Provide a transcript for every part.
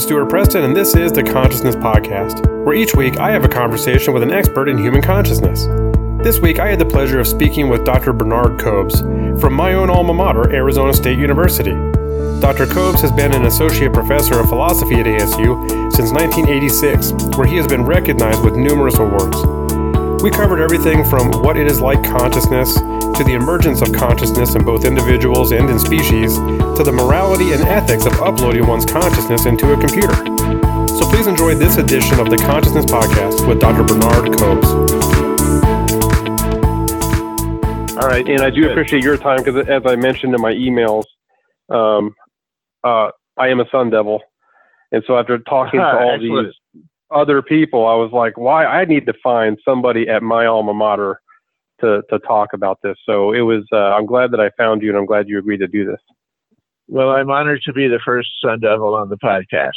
Stuart Preston, and this is the Consciousness Podcast, where each week I have a conversation with an expert in human consciousness. This week I had the pleasure of speaking with Dr. Bernard Kobes from my own alma mater, Arizona State University. Dr. Kobes has been an associate professor of philosophy at ASU since 1986, where he has been recognized with numerous awards. We covered everything from what it is like consciousness to the emergence of consciousness in both individuals and in species, to the morality and ethics of uploading one's consciousness into a computer. So please enjoy this edition of the Consciousness Podcast with Dr. Bernard Kobes. All right, and I do appreciate your time because, as I mentioned in my emails, um, uh, I am a Sun Devil, and so after talking to all these other people, I was like, "Why? I need to find somebody at my alma mater to to talk about this. So it was. Uh, I'm glad that I found you, and I'm glad you agreed to do this. Well, I'm honored to be the first Sun Devil on the podcast.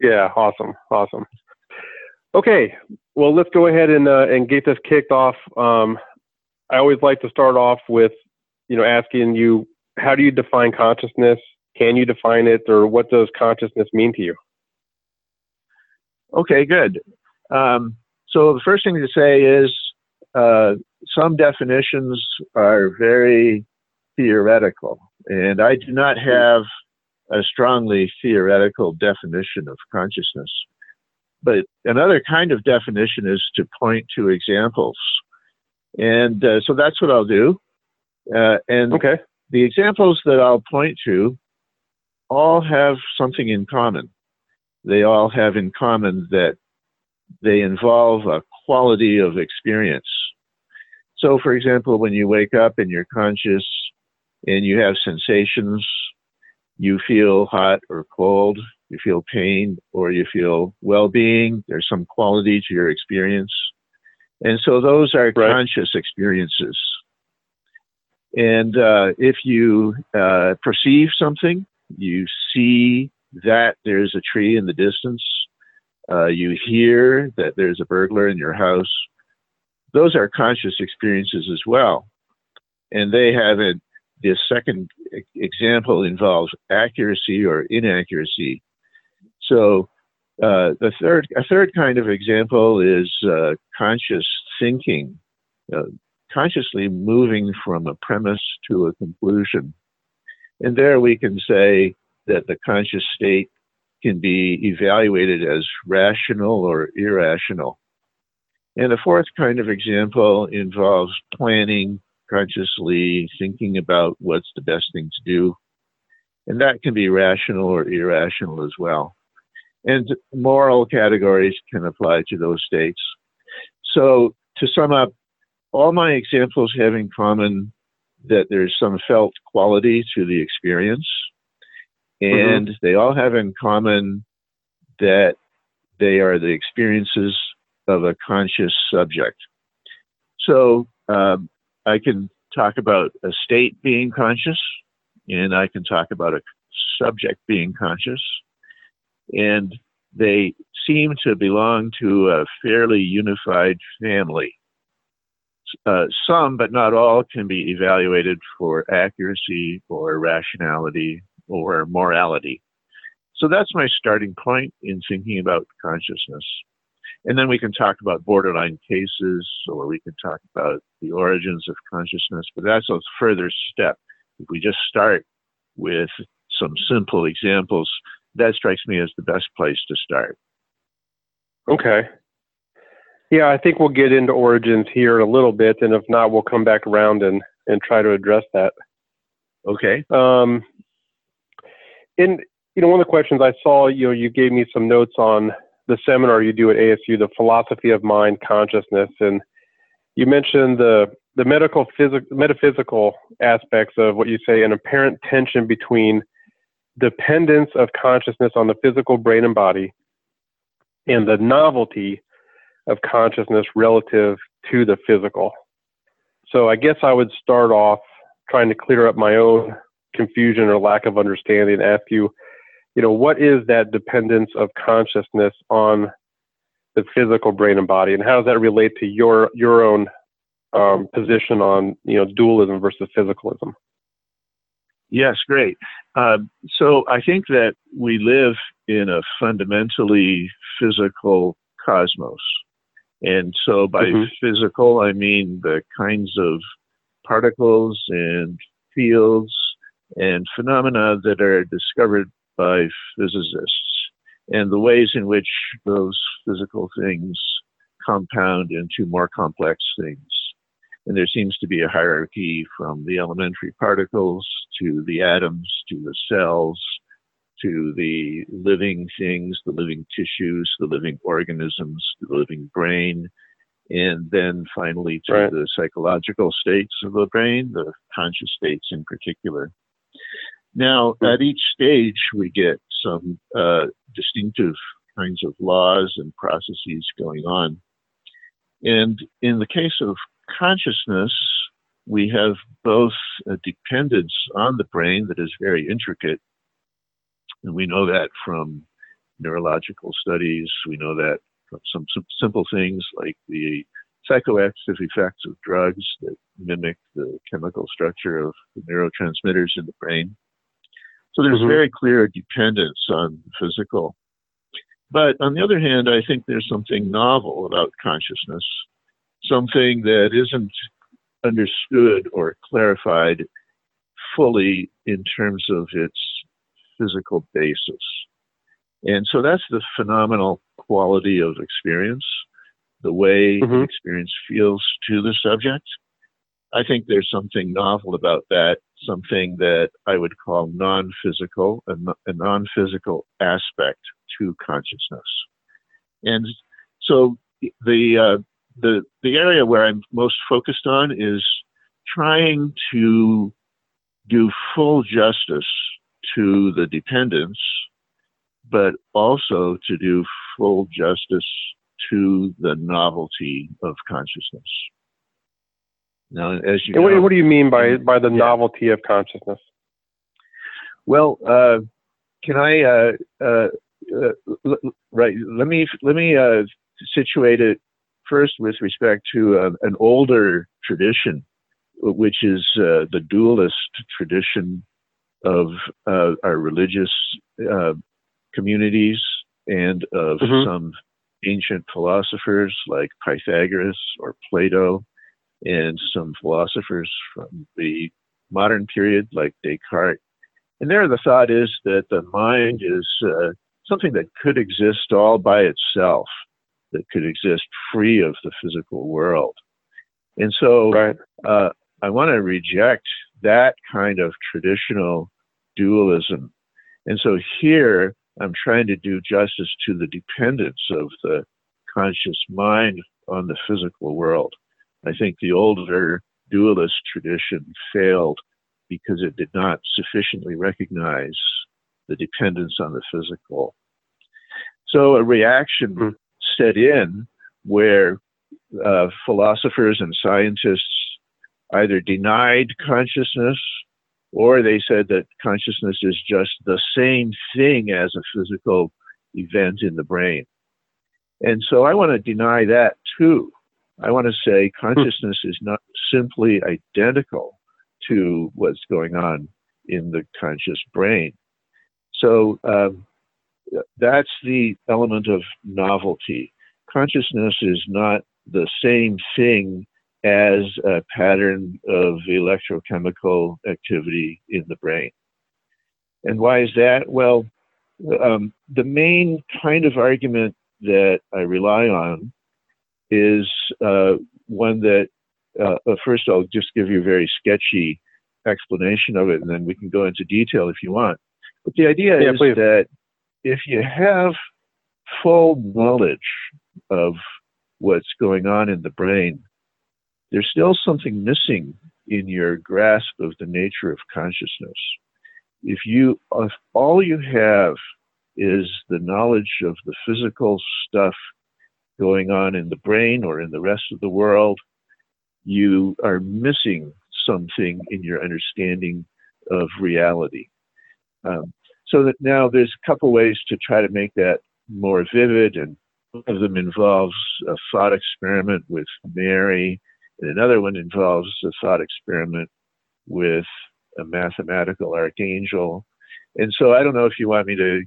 Yeah, awesome, awesome. Okay, well, let's go ahead and uh, and get this kicked off. Um, I always like to start off with, you know, asking you, how do you define consciousness? Can you define it, or what does consciousness mean to you? Okay, good. Um, so the first thing to say is uh, some definitions are very theoretical, and I do not have a strongly theoretical definition of consciousness. But another kind of definition is to point to examples. And uh, so that's what I'll do. Uh, and okay. the examples that I'll point to all have something in common. They all have in common that they involve a quality of experience. So, for example, when you wake up and you're conscious and you have sensations, you feel hot or cold, you feel pain, or you feel well being, there's some quality to your experience. And so those are right. conscious experiences. And uh, if you uh, perceive something, you see that there's a tree in the distance, uh, you hear that there's a burglar in your house, those are conscious experiences as well. And they have it. this second example involves accuracy or inaccuracy. So uh, the third, a third kind of example is uh, conscious thinking, uh, consciously moving from a premise to a conclusion. And there we can say that the conscious state can be evaluated as rational or irrational. And the fourth kind of example involves planning consciously, thinking about what's the best thing to do. And that can be rational or irrational as well. And moral categories can apply to those states. So to sum up, all my examples have in common that there's some felt quality to the experience. And mm-hmm. they all have in common that they are the experiences of a conscious subject. So um, I can talk about a state being conscious, and I can talk about a subject being conscious, and they seem to belong to a fairly unified family. Uh, some, but not all, can be evaluated for accuracy or rationality or morality. So that's my starting point in thinking about consciousness. And then we can talk about borderline cases, or we can talk about the origins of consciousness, but that's a further step. If we just start with some simple examples, that strikes me as the best place to start. Okay. Yeah, I think we'll get into origins here in a little bit, and if not, we'll come back around and, and try to address that. Okay. Um, and you know, one of the questions I saw, you know, you gave me some notes on the seminar you do at ASU, the philosophy of mind consciousness, and you mentioned the the medical phys- metaphysical aspects of what you say an apparent tension between dependence of consciousness on the physical brain and body and the novelty of consciousness relative to the physical. So I guess I would start off trying to clear up my own confusion or lack of understanding ask you you know, what is that dependence of consciousness on the physical brain and body, and how does that relate to your your own um, position on you know dualism versus physicalism? Yes, great. Uh, so I think that we live in a fundamentally physical cosmos. And so by mm-hmm. physical, I mean the kinds of particles and fields and phenomena that are discovered by physicists and the ways in which those physical things compound into more complex things. And there seems to be a hierarchy from the elementary particles to the atoms to the cells to the living things, the living tissues, the living organisms, the living brain, and then finally to right. the psychological states of the brain, the conscious states in particular. Now, hmm. at each stage, we get some uh, distinctive kinds of laws and processes going on. And in the case of consciousness, we have both a dependence on the brain that is very intricate, and we know that from neurological studies. We know that from some, some simple things like the psychoactive effects of drugs that mimic the chemical structure of the neurotransmitters in the brain. So there's mm-hmm. very clear dependence on physical. But on the other hand, I think there's something novel about consciousness, something that isn't understood or clarified fully in terms of its physical basis. And so that's the phenomenal quality of experience, the way mm-hmm. the experience feels to the subject. I think there's something novel about that, something that I would call non physical, a, a non physical aspect to consciousness. And so the, uh, the, the area where I'm most focused on is trying to do full justice to the dependence, but also to do full justice to the novelty of consciousness. Now, as you know, what, do you mean by by the yeah. novelty of consciousness? Well, uh, can I uh, uh, uh right? Let me let me uh, situate it first with respect to uh, an older tradition, which is the dualist tradition of uh, our religious uh, communities and of mm-hmm. some ancient philosophers like Pythagoras or Plato, and some philosophers from the modern period like Descartes. And there, the thought is that the mind is uh, something that could exist all by itself, that could exist free of the physical world. And so right. uh, I want to reject that kind of traditional dualism. And so here I'm trying to do justice to the dependence of the conscious mind on the physical world. I think the older dualist tradition failed because it did not sufficiently recognize the dependence on the physical. So a reaction mm. set in where uh, philosophers and scientists either denied consciousness or they said that consciousness is just the same thing as a physical event in the brain. And so I want to deny that too. I want to say consciousness is not simply identical to what's going on in the conscious brain. So um, that's the element of novelty. Consciousness is not the same thing as a pattern of electrochemical activity in the brain. And why is that? Well, um, the main kind of argument that I rely on is uh, one that, uh, uh, first, I'll just give you a very sketchy explanation of it, and then we can go into detail if you want. But the idea yeah, is please. that if you have full knowledge of what's going on in the brain, there's still something missing in your grasp of the nature of consciousness. If you, if all you have is the knowledge of the physical stuff going on in the brain or in the rest of the world, you are missing something in your understanding of reality. Um, so that now there's a couple ways to try to make that more vivid, and one of them involves a thought experiment with Mary and another one involves a thought experiment with a mathematical archangel. And so I don't know if you want me to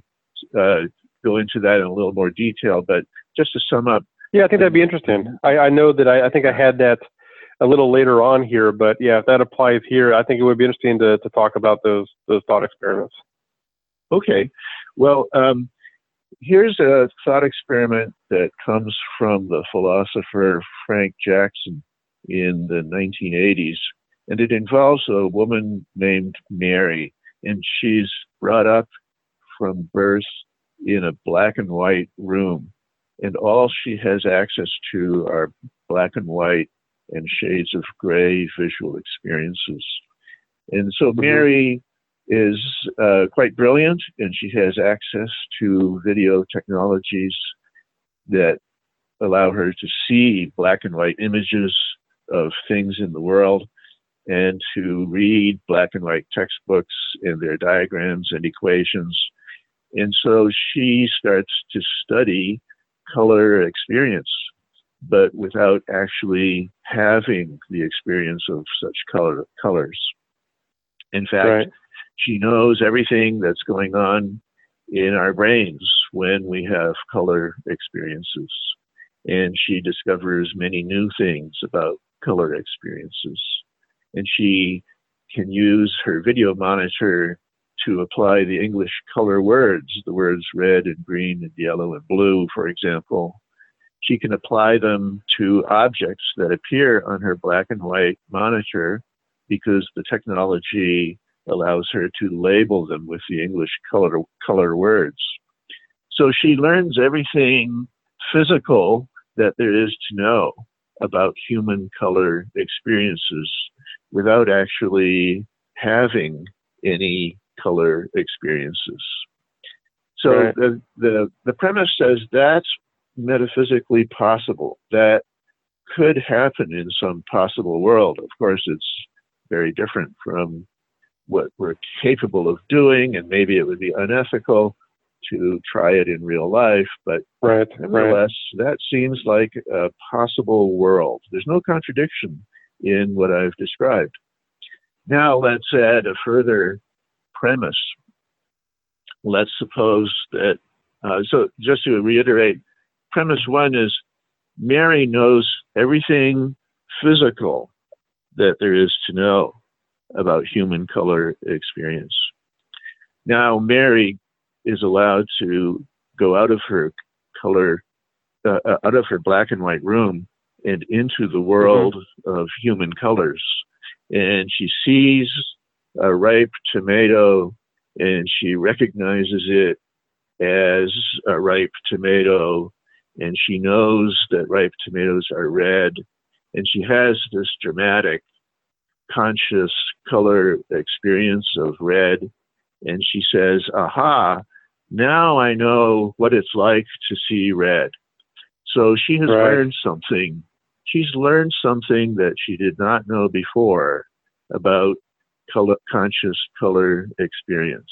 uh, go into that in a little more detail, but just to sum up. Yeah, I think that'd be interesting. I, I know that I, I think I had that a little later on here, but yeah, if that applies here, I think it would be interesting to, to talk about those those thought experiments. Okay, well, um, here's a thought experiment that comes from the philosopher Frank Jackson in the 1980s, and it involves a woman named Mary, and she's brought up from birth in a black and white room, and all she has access to are black and white and shades of gray visual experiences. And so mm-hmm. Mary is uh, quite brilliant, and she has access to video technologies that allow her to see black and white images of things in the world and to read black and white textbooks and their diagrams and equations. And so she starts to study color experience, but without actually having the experience of such color colors. In fact, right. she knows everything that's going on in our brains when we have color experiences. And she discovers many new things about color experiences. And she can use her video monitor to apply the English color words, the words red and green and yellow and blue, for example. She can apply them to objects that appear on her black and white monitor because the technology allows her to label them with the English color, color words. So she learns everything physical that there is to know about human color experiences without actually having any color experiences. So right. the, the, the premise says that's metaphysically possible. That could happen in some possible world. Of course, it's very different from what we're capable of doing, and maybe it would be unethical to try it in real life, but right, nevertheless, right. that seems like a possible world. There's no contradiction in what I've described. Now, let's add a further premise. Let's suppose that, uh, so just to reiterate, premise one is Mary knows everything physical that there is to know about human color experience. Now, Mary is allowed to go out of her color, uh, uh, out of her black and white room and into the world mm-hmm. of human colors. And she sees a ripe tomato and she recognizes it as a ripe tomato and she knows that ripe tomatoes are red and she has this dramatic conscious color experience of red and she says aha now I know what it's like to see red. So she has right. learned something. She's learned something that she did not know before about color, conscious color experience.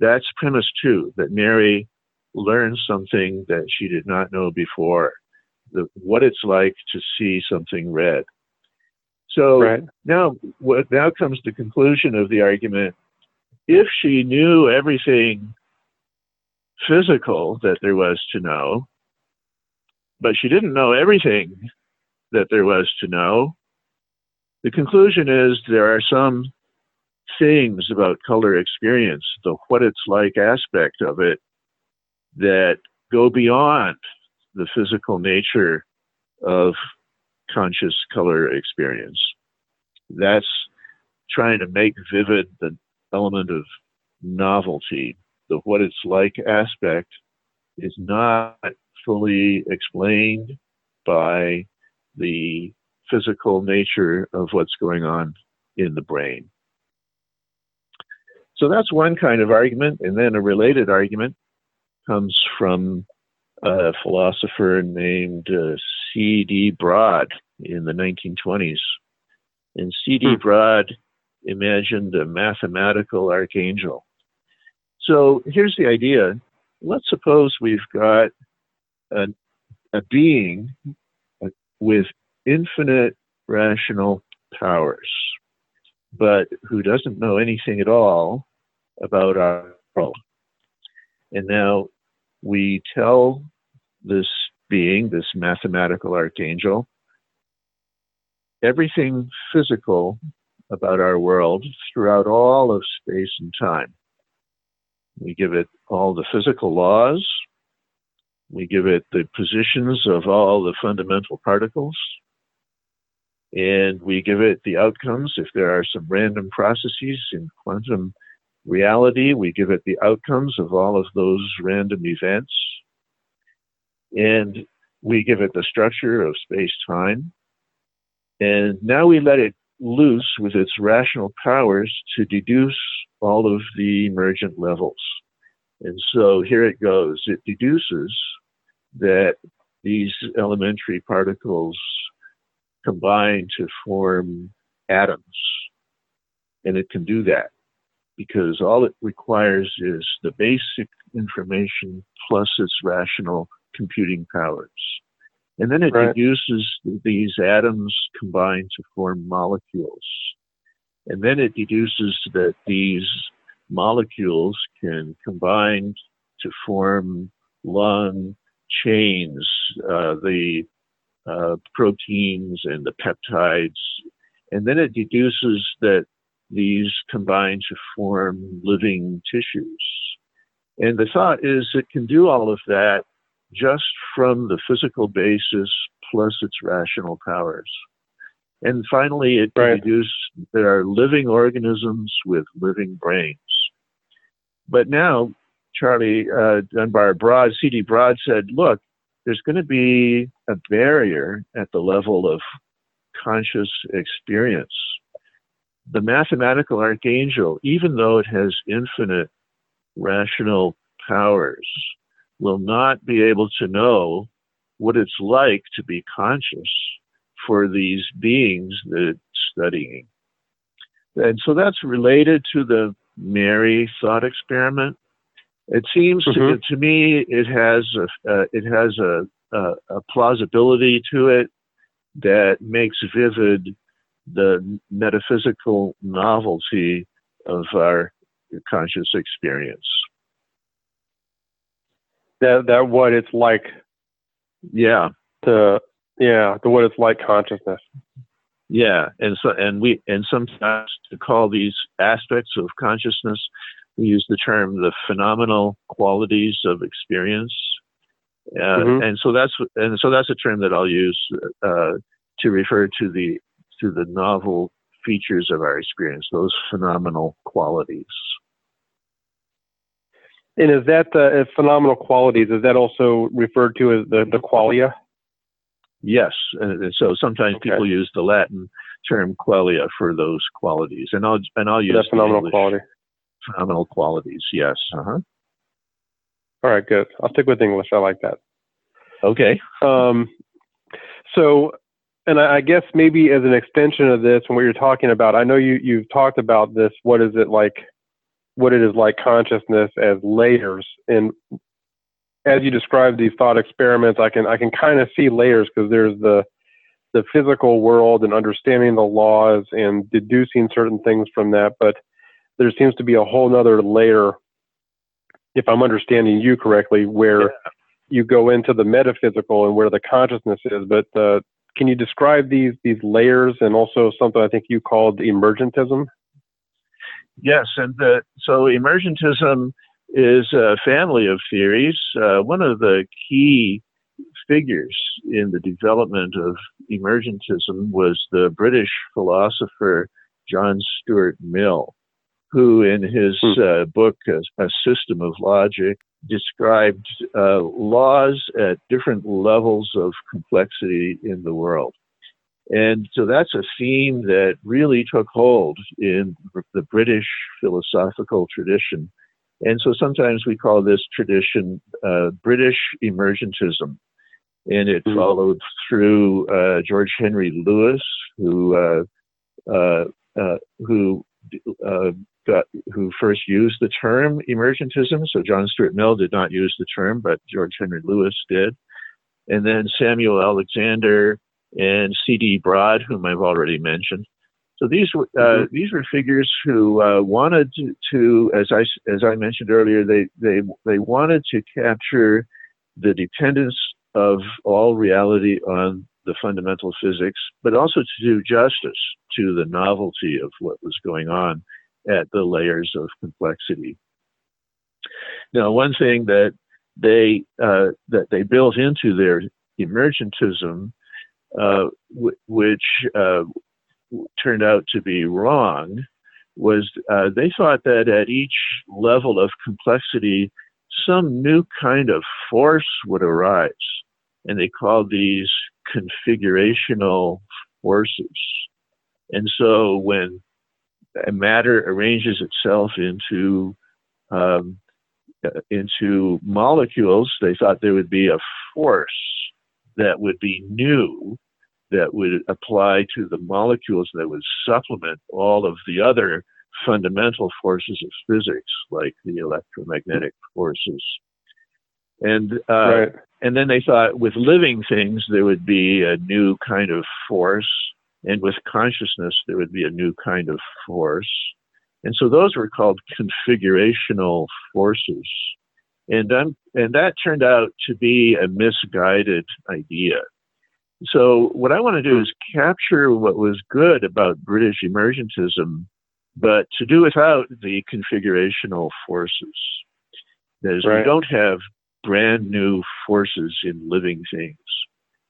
That's premise two, that Mary learned something that she did not know before, the, what it's like to see something red. So right. now, what now comes the conclusion of the argument. If she knew everything physical that there was to know, but she didn't know everything that there was to know. The conclusion is there are some things about color experience, the what it's like aspect of it, that go beyond the physical nature of conscious color experience. That's trying to make vivid the element of novelty the what it's like aspect is not fully explained by the physical nature of what's going on in the brain. So that's one kind of argument. And then a related argument comes from a philosopher named uh, C.D. Broad in the 1920s. And C.D. Hmm. Broad imagined a mathematical archangel so here's the idea. Let's suppose we've got a, a being with infinite rational powers. but who doesn't know anything at all about our world. And now we tell this being, this mathematical archangel, everything physical about our world throughout all of space and time. We give it all the physical laws. We give it the positions of all the fundamental particles. And we give it the outcomes. If there are some random processes in quantum reality, we give it the outcomes of all of those random events. And we give it the structure of space time. And now we let it loose with its rational powers to deduce all of the emergent levels. And so here it goes. It deduces that these elementary particles combine to form atoms. And it can do that because all it requires is the basic information plus its rational computing powers. And then it right. deduces these atoms combine to form molecules. And then it deduces that these molecules can combine to form long chains, uh, the uh, proteins and the peptides. And then it deduces that these combine to form living tissues. And the thought is it can do all of that just from the physical basis plus its rational powers. And finally, it right. deduced there are living organisms with living brains. But now, Charlie uh, Dunbar Broad, C.D. Broad said, look, there's going to be a barrier at the level of conscious experience. The mathematical archangel, even though it has infinite rational powers, will not be able to know what it's like to be conscious for these beings that it's studying. And so that's related to the Mary thought experiment. It seems mm-hmm. to, to, me it has a, uh, it has a, a, a plausibility to it that makes vivid the metaphysical novelty of our conscious experience that that what it's like yeah to yeah to what it's like consciousness. Yeah and so and we and sometimes to call these aspects of consciousness we use the term the phenomenal qualities of experience. Uh, mm-hmm. and so that's and so that's a term that I'll use uh, to refer to the to the novel features of our experience those phenomenal qualities and is that uh, phenomenal qualities? Is that also referred to as the, the qualia? Yes. And so sometimes okay. people use the Latin term qualia for those qualities, and I'll and I'll use phenomenal English, quality. Phenomenal qualities. Yes. Uh-huh. All right. Good. I'll stick with English. I like that. Okay. Um, so, and I, I guess maybe as an extension of this and what you're talking about, I know you you've talked about this. What is it like? What it is like consciousness as layers. And as you describe these thought experiments, I can I can kind of see layers because there's the the physical world and understanding the laws and deducing certain things from that, but there seems to be a whole nother layer, if I'm understanding you correctly, where yeah. you go into the metaphysical and where the consciousness is. But uh, can you describe these these layers and also something I think you called emergentism? Yes, and the, so emergentism is a family of theories. Uh, one of the key figures in the development of emergentism was the British philosopher John Stuart Mill, who, in his hmm. uh, book, A System of Logic, described uh, laws at different levels of complexity in the world. And so that's a theme that really took hold in the British philosophical tradition. And so sometimes we call this tradition uh, British emergentism. And it mm-hmm. followed through uh, George Henry Lewes, who uh, uh, uh who uh, got who first used the term emergentism. So John Stuart Mill did not use the term, but George Henry Lewes did. And then Samuel Alexander and C.D. Broad, whom I've already mentioned. So these were uh, mm-hmm. these were figures who uh, wanted to, as I as I mentioned earlier, they they they wanted to capture the dependence of all reality on the fundamental physics, but also to do justice to the novelty of what was going on at the layers of complexity. Now, one thing that they uh, that they built into their emergentism, uh, w- which uh, turned out to be wrong, was uh, they thought that at each level of complexity, some new kind of force would arise, and they called these configurational forces. And so when matter arranges itself into um, into molecules, they thought there would be a force that would be new, that would apply to the molecules that would supplement all of the other fundamental forces of physics, like the electromagnetic forces. And uh, right. and then they thought with living things there would be a new kind of force, and with consciousness there would be a new kind of force. And so those were called configurational forces. And, um, and that turned out to be a misguided idea. So what I want to do is capture what was good about British emergentism, but to do without the configurational forces. That is, right. we don't have brand new forces in living things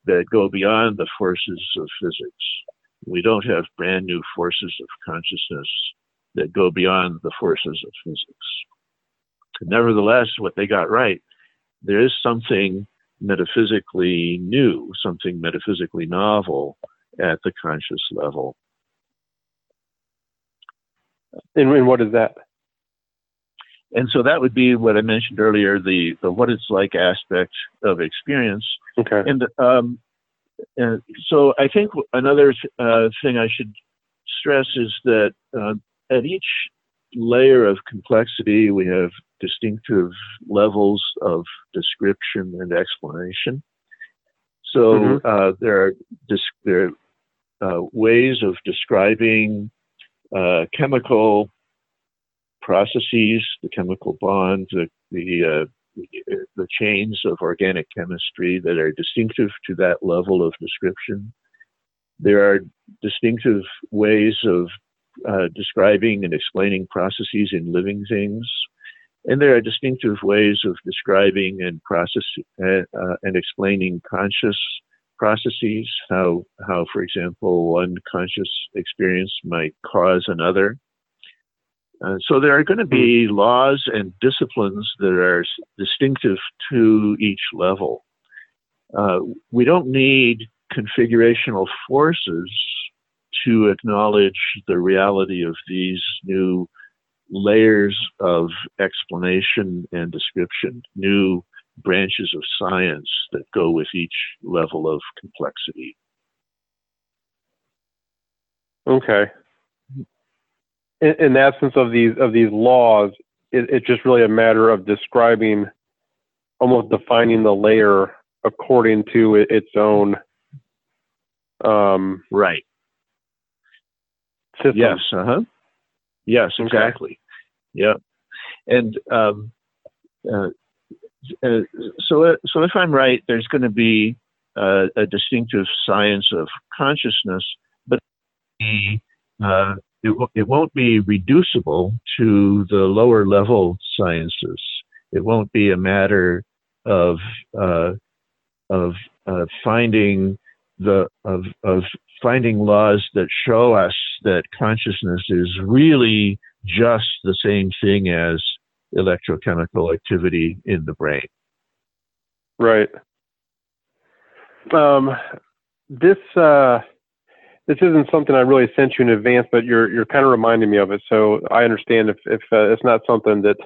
that go beyond the forces of physics. We don't have brand new forces of consciousness that go beyond the forces of physics. Nevertheless, what they got right, there is something metaphysically new, something metaphysically novel at the conscious level. And, and what is that? And so that would be what I mentioned earlier, the, the what it's like aspect of experience. Okay. And, um, and so I think another uh, thing I should stress is that uh, at each layer of complexity, we have distinctive levels of description and explanation. So mm-hmm. uh, there are, there are uh, ways of describing uh, chemical processes, the chemical bonds, the, the, uh, the chains of organic chemistry that are distinctive to that level of description. There are distinctive ways of uh, describing and explaining processes in living things. And there are distinctive ways of describing and process uh, uh, and explaining conscious processes. How, how, for example, one conscious experience might cause another. Uh, so there are going to be hmm. laws and disciplines that are distinctive to each level. Uh, we don't need configurational forces to acknowledge the reality of these new layers of explanation and description, new branches of science that go with each level of complexity. Okay. In, in the absence of these of these laws, it, it's just really a matter of describing, almost defining the layer according to its own. Um, right system. Yes. Uh huh. Yes, exactly. Okay. Yeah. And um, uh, uh, so, uh, so if I'm right, there's going to be uh, a distinctive science of consciousness, but uh, it, it won't be reducible to the lower level sciences. It won't be a matter of uh, of finding the of of finding laws that show us that consciousness is really just the same thing as electrochemical activity in the brain. Right. Um, this uh, this isn't something I really sent you in advance, but you're you're kind of reminding me of it. So I understand if if uh, it's not something that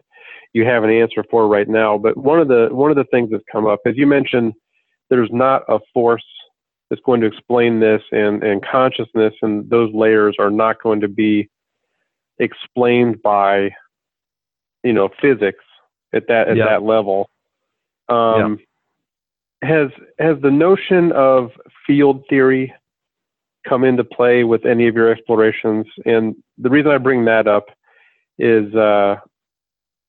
you have an answer for right now. But one of the one of the things that's come up, as you mentioned, there's not a force that's going to explain this and, and consciousness and those layers are not going to be explained by you know physics at that at yeah. that level um, yeah. has has the notion of field theory come into play with any of your explorations? And the reason I bring that up is, uh,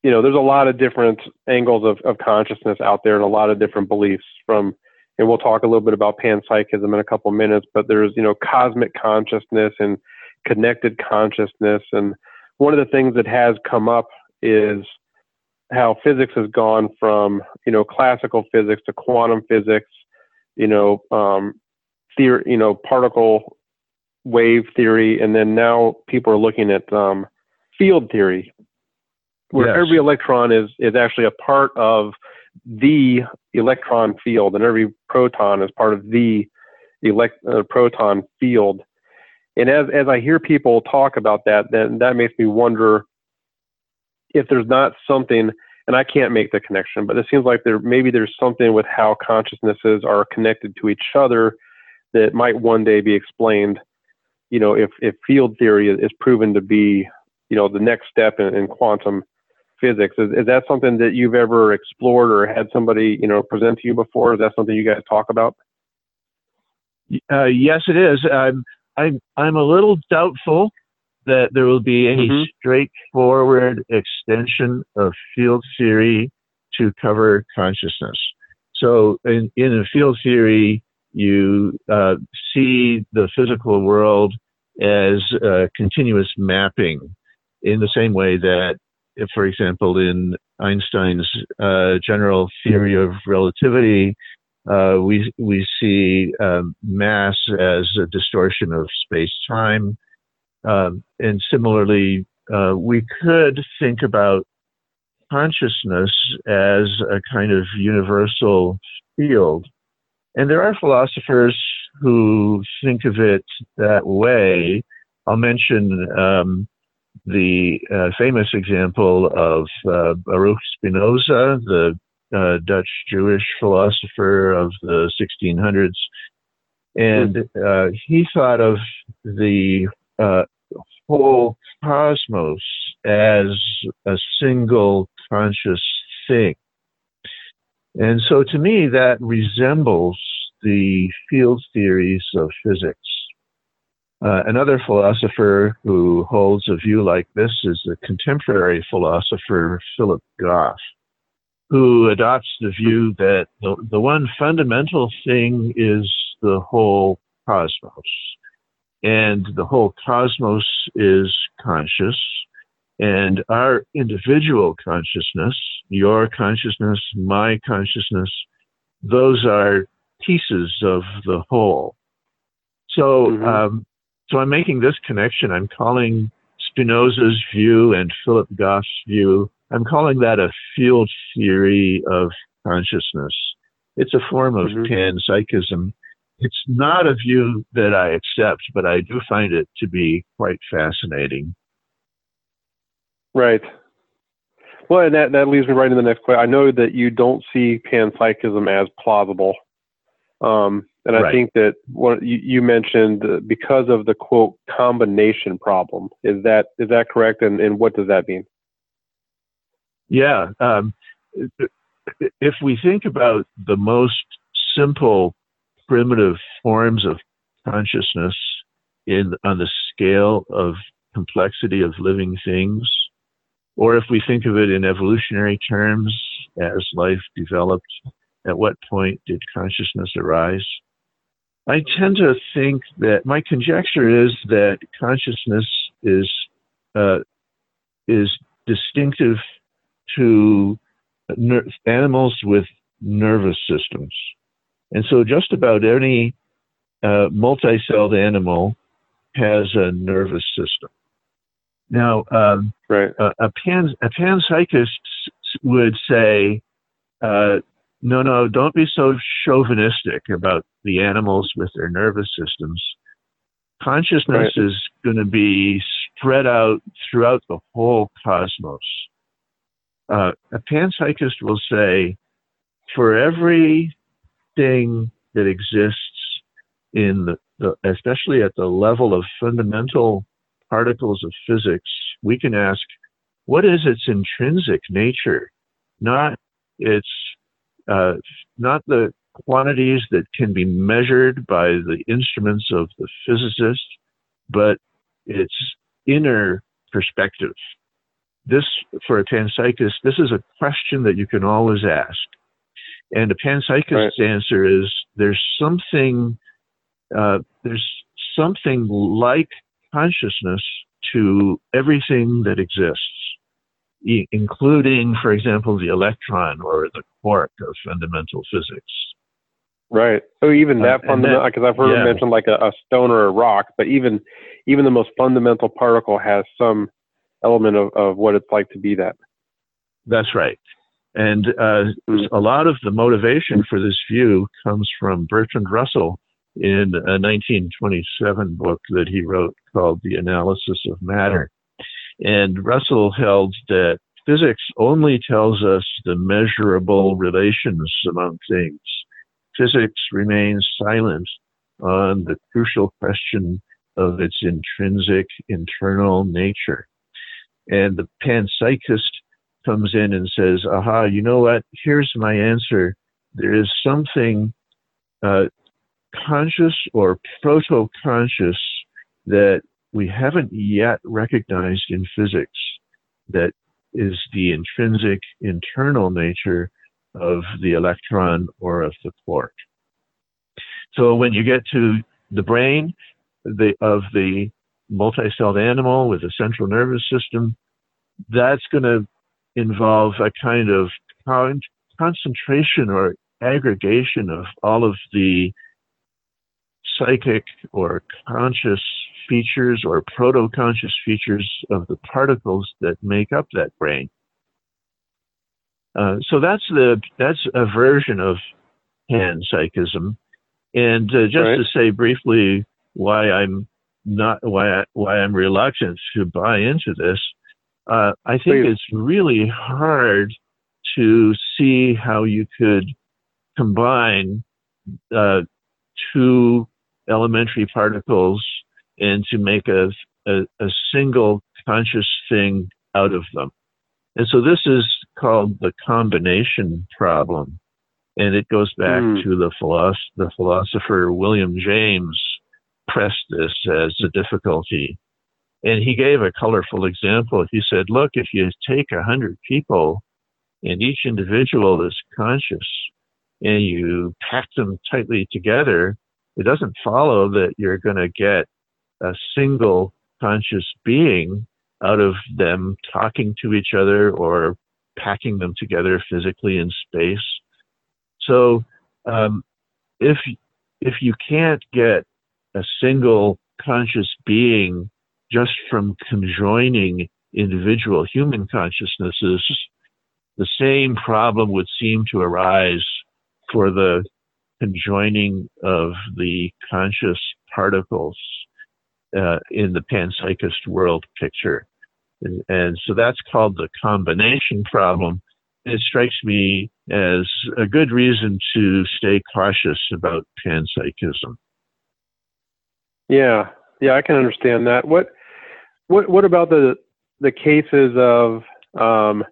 you know, there's a lot of different angles of, of consciousness out there and a lot of different beliefs from, and we'll talk a little bit about panpsychism in a couple minutes, but there's, you know, cosmic consciousness and connected consciousness. And one of the things that has come up is how physics has gone from, you know, classical physics to quantum physics, you know, um, theory, you know, particle wave theory, and then now people are looking at um, field theory, where Yes. every electron is is actually a part of the electron field, and every proton is part of the elect uh, proton field. And as as I hear people talk about that, then that makes me wonder if there's not something, and I can't make the connection, but it seems like there maybe there's something with how consciousnesses are connected to each other that might one day be explained. You know, if if field theory is, proven to be, you know, the next step in, in quantum physics, is, is that something that you've ever explored or had somebody, you know, present to you before? Is that something you guys talk about? Uh, yes, it is. I'm I'm I'm a little doubtful that there will be any Mhm. straightforward extension of field theory to cover consciousness. So in in a field theory, you uh, see the physical world as a continuous mapping, in the same way that, if, for example, in Einstein's uh, general theory of relativity, uh, we we see um, mass as a distortion of space time, um, and similarly, uh, we could think about consciousness as a kind of universal field. And there are philosophers who think of it that way. I'll mention um, the uh, famous example of uh, Baruch Spinoza, the uh, Dutch Jewish philosopher of the 1600s. And uh, he thought of the uh, whole cosmos as a single conscious thing. And so to me, that resembles the field theories of physics. Uh, another philosopher who holds a view like this is the contemporary philosopher Philip Goff who adopts the view that the, the one fundamental thing is the whole cosmos. And the whole cosmos is conscious. And our individual consciousness, your consciousness, my consciousness, those are pieces of the whole. So, Mhm. um, so I'm making this connection. I'm calling Spinoza's view and Philip Goff's view I'm calling that a field theory of consciousness. It's a form of Mhm. panpsychism. It's not a view that I accept, but I do find it to be quite fascinating. Right. Well, and that, that leads me right into the next question. I know that you don't see panpsychism as plausible. Um, and I Right. think that what you, you mentioned uh, because of the quote combination problem. Is that is that correct? And, and what does that mean? Yeah. Um, if we think about the most simple, primitive forms of consciousness in on the scale of complexity of living things, or if we think of it in evolutionary terms as life developed, at what point did consciousness arise? I tend to think that my conjecture is that consciousness is uh, is distinctive to ner- animals with nervous systems. And so just about any uh, multi-celled animal has a nervous system. Now, um, Right. a, a, pan, a panpsychist would say, uh, no, no, don't be so chauvinistic about the animals with their nervous systems. Consciousness Right. is going to be spread out throughout the whole cosmos uh, a panpsychist will say, for everything that exists in the, the, especially at the level of fundamental particles of physics, we can ask, what is its intrinsic nature? Not its, uh, not the quantities that can be measured by the instruments of the physicist, but it's inner perspective. This, for a panpsychist, this is a question that you can always ask. And a panpsychist's right. answer is there's something, uh, there's something like consciousness to everything that exists, e- including, for example, the electron or the quark of fundamental physics. Right. So even uh, that uh, fundamental, because I've heard yeah. mentioned like a, a, stone or a rock, but even even the most fundamental particle has some element of, of what it's like to be that. That's right. And uh, a lot of the motivation for this view comes from Bertrand Russell in a 1927 book that he wrote called The Analysis of Matter. And Russell held that physics only tells us the measurable relations among things physics remains silent on the crucial question of its intrinsic internal nature. And the panpsychist comes in and says, aha, you know what? Here's my answer. There is something uh, conscious or proto conscious that we haven't yet recognized in physics that is the intrinsic internal nature of the electron or of the quark. So when you get to the brain the, of the multi-celled animal with a central nervous system, that's going to involve a kind of con- concentration or aggregation of all of the psychic or conscious features or proto-conscious features of the particles that make up that brain. Uh, so that's the that's a version of panpsychism. And uh, just right. to say briefly why I'm not why I, why I'm reluctant to buy into this, uh, I think Please. it's really hard to see how you could combine uh, two elementary particles and to make a, a, a single conscious thing out of them. And so this is called the combination problem. And it goes back mm. to the, philosoph- the philosopher William James pressed this as a difficulty. And he gave a colorful example. He said, look, if you take a hundred people and each individual is conscious and you pack them tightly together, it doesn't follow that you're going to get a single conscious being out of them talking to each other or packing them together physically in space. So um, if if you can't get a single conscious being just from conjoining individual human consciousnesses, the same problem would seem to arise for the conjoining of the conscious particles uh, in the panpsychist world picture. And, so that's called the combination problem. It strikes me as a good reason to stay cautious about panpsychism. Yeah, yeah, I can understand that. What, what, what about the the cases of um,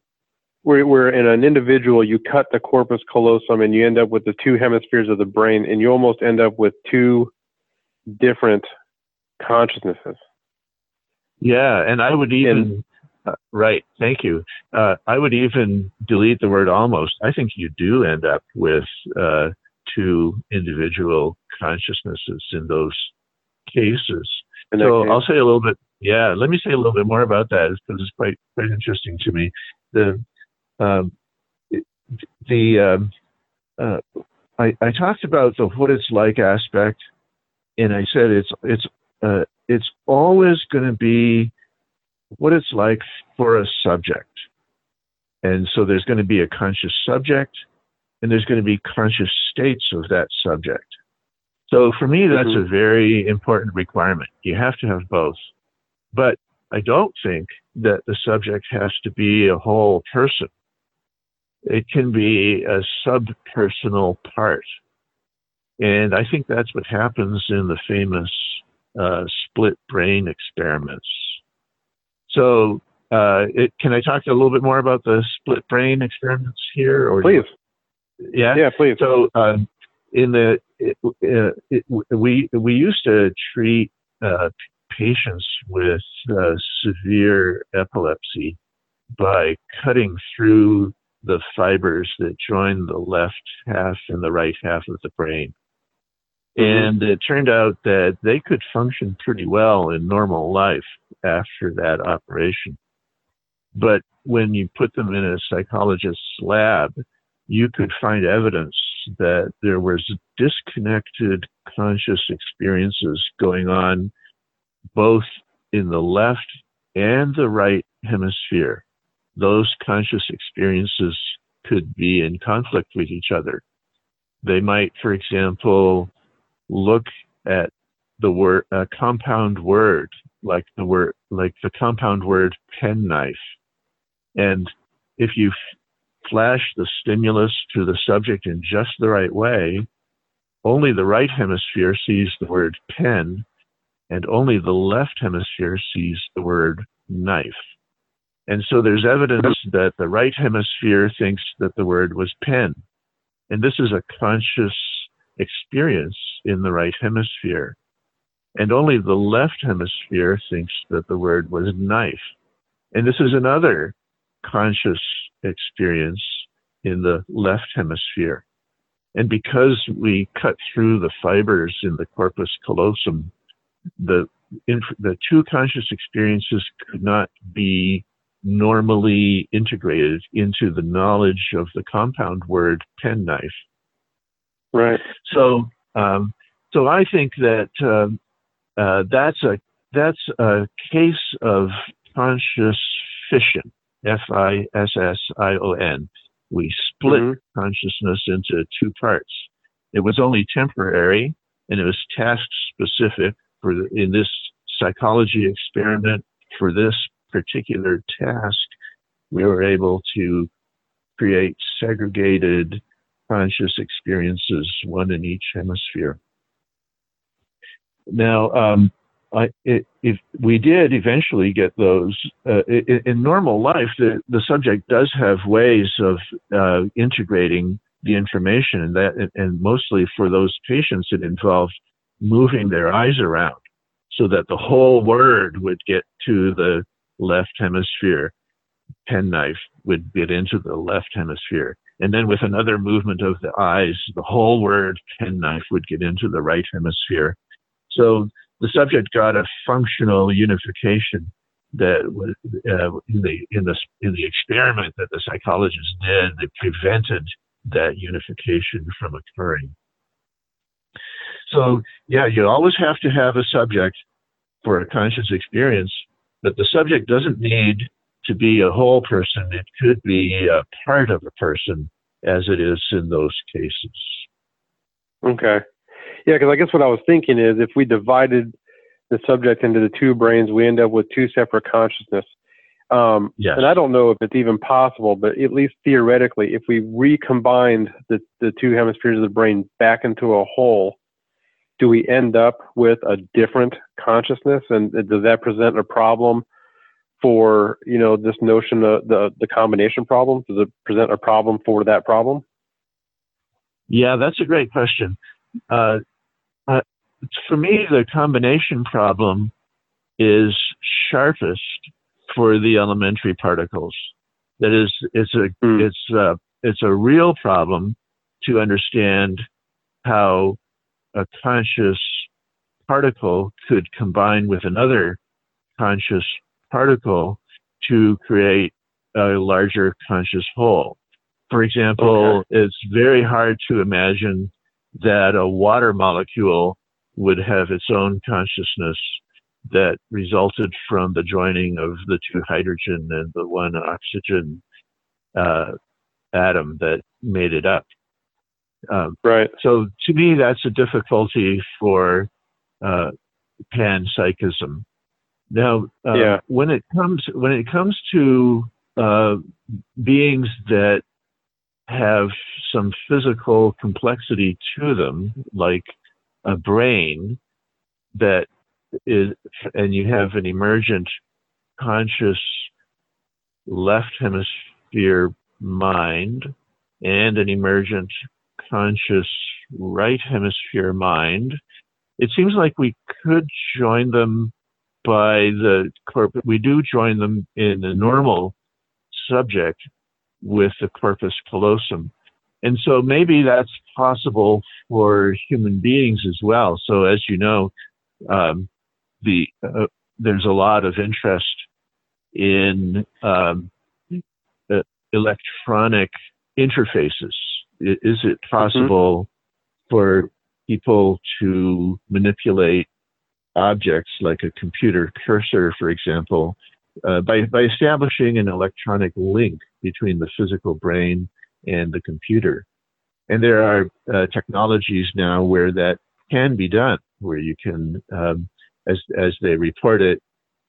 where, where in an individual you cut the corpus callosum and you end up with the two hemispheres of the brain, and you almost end up with two different consciousnesses? Yeah, and I would even uh, right. Thank you. Uh, I would even delete the word almost. I think you do end up with uh, two individual consciousnesses in those cases. In so case. I'll say a little bit. Yeah, let me say a little bit more about that because it's quite quite interesting to me. The um, the um, uh, I, I talked about the what it's like aspect, and I said it's it's uh, it's always going to be what it's like for a subject. And so there's going to be a conscious subject and there's going to be conscious states of that subject. So for me, that's mm-hmm. a very important requirement. You have to have both. But I don't think that the subject has to be a whole person. It can be a subpersonal part. And I think that's what happens in the famous uh, split brain experiments. So, uh, it, can I talk a little bit more about the split brain experiments here? Or please. Yeah. Yeah, please. So, um, in the it, uh, it, we we used to treat uh, patients with uh, severe epilepsy by cutting through the fibers that join the left half and the right half of the brain. Mm-hmm. And it turned out that they could function pretty well in normal life after that operation. But when you put them in a psychologist's lab, you could find evidence that there was disconnected conscious experiences going on both in the left and the right hemisphere. Those conscious experiences could be in conflict with each other. They might, for example, look at the word a compound word like the word like the compound word penknife. And if you flash the stimulus to the subject in just the right way only the right hemisphere sees the word pen and only the left hemisphere sees the word knife. And so there's evidence that the right hemisphere thinks that the word was pen. And this is a conscious experience in the right hemisphere. And only the left hemisphere thinks that the word was knife. And this is another conscious experience in the left hemisphere. And because we cut through the fibers in the corpus callosum, the, the two conscious experiences could not be normally integrated into the knowledge of the compound word penknife. Right. So, um, so I think that uh, uh, that's a that's a case of conscious fission. F I S S I O N. We split mm-hmm. consciousness into two parts. It was only temporary, and it was task specific for the, in this psychology experiment for this particular task. We were able to create segregated conscious experiences, one in each hemisphere. Now, um, I, it, if we did eventually get those uh, in, in, normal life, the, the subject does have ways of uh, integrating the information, and that, and mostly for those patients, it involved moving their eyes around so that the whole word would get to the left hemisphere. Penknife would get into the left hemisphere. And then with another movement of the eyes, the whole word penknife would get into the right hemisphere. So the subject got a functional unification that was uh, in the in the in the experiment that the psychologists did. They prevented that unification from occurring. So yeah, you always have to have a subject for a conscious experience, but the subject doesn't need to be a whole person. It could be a part of a person as it is in those cases. Okay. Yeah, because I guess what I was thinking is if we divided the subject into the two brains, we end up with two separate consciousness. Um, yes. And I don't know if it's even possible, but at least theoretically, if we recombined the, the two hemispheres of the brain back into a whole, do we end up with a different consciousness? And does that present a problem for you know this notion of the the combination problem? Does it present a problem for that problem? Yeah, that's a great question. Uh, uh, for me, the combination problem is sharpest for the elementary particles. That is, it's a mm. it's a, it's a real problem to understand how a conscious particle could combine with another conscious particle to create a larger conscious whole. For example, okay. it's very hard to imagine that a water molecule would have its own consciousness that resulted from the joining of the two hydrogen and the one oxygen uh, atom that made it up. Um, right. So to me, that's a difficulty for uh, panpsychism. Now, uh, yeah. when it comes when it comes to uh, beings that have some physical complexity to them, like a brain that is, and you have an emergent conscious left hemisphere mind and an emergent conscious right hemisphere mind. It seems like we could join them by the corpus. We do join them in the normal subject with the corpus callosum. And so maybe that's possible for human beings as well. So as you know, um, the uh, there's a lot of interest in um, uh, electronic interfaces. Is it possible mm-hmm. for people to manipulate objects like a computer cursor, for example, uh, by, by establishing an electronic link between the physical brain and the computer. And there are uh, technologies now where that can be done, where you can, um, as, as they report it,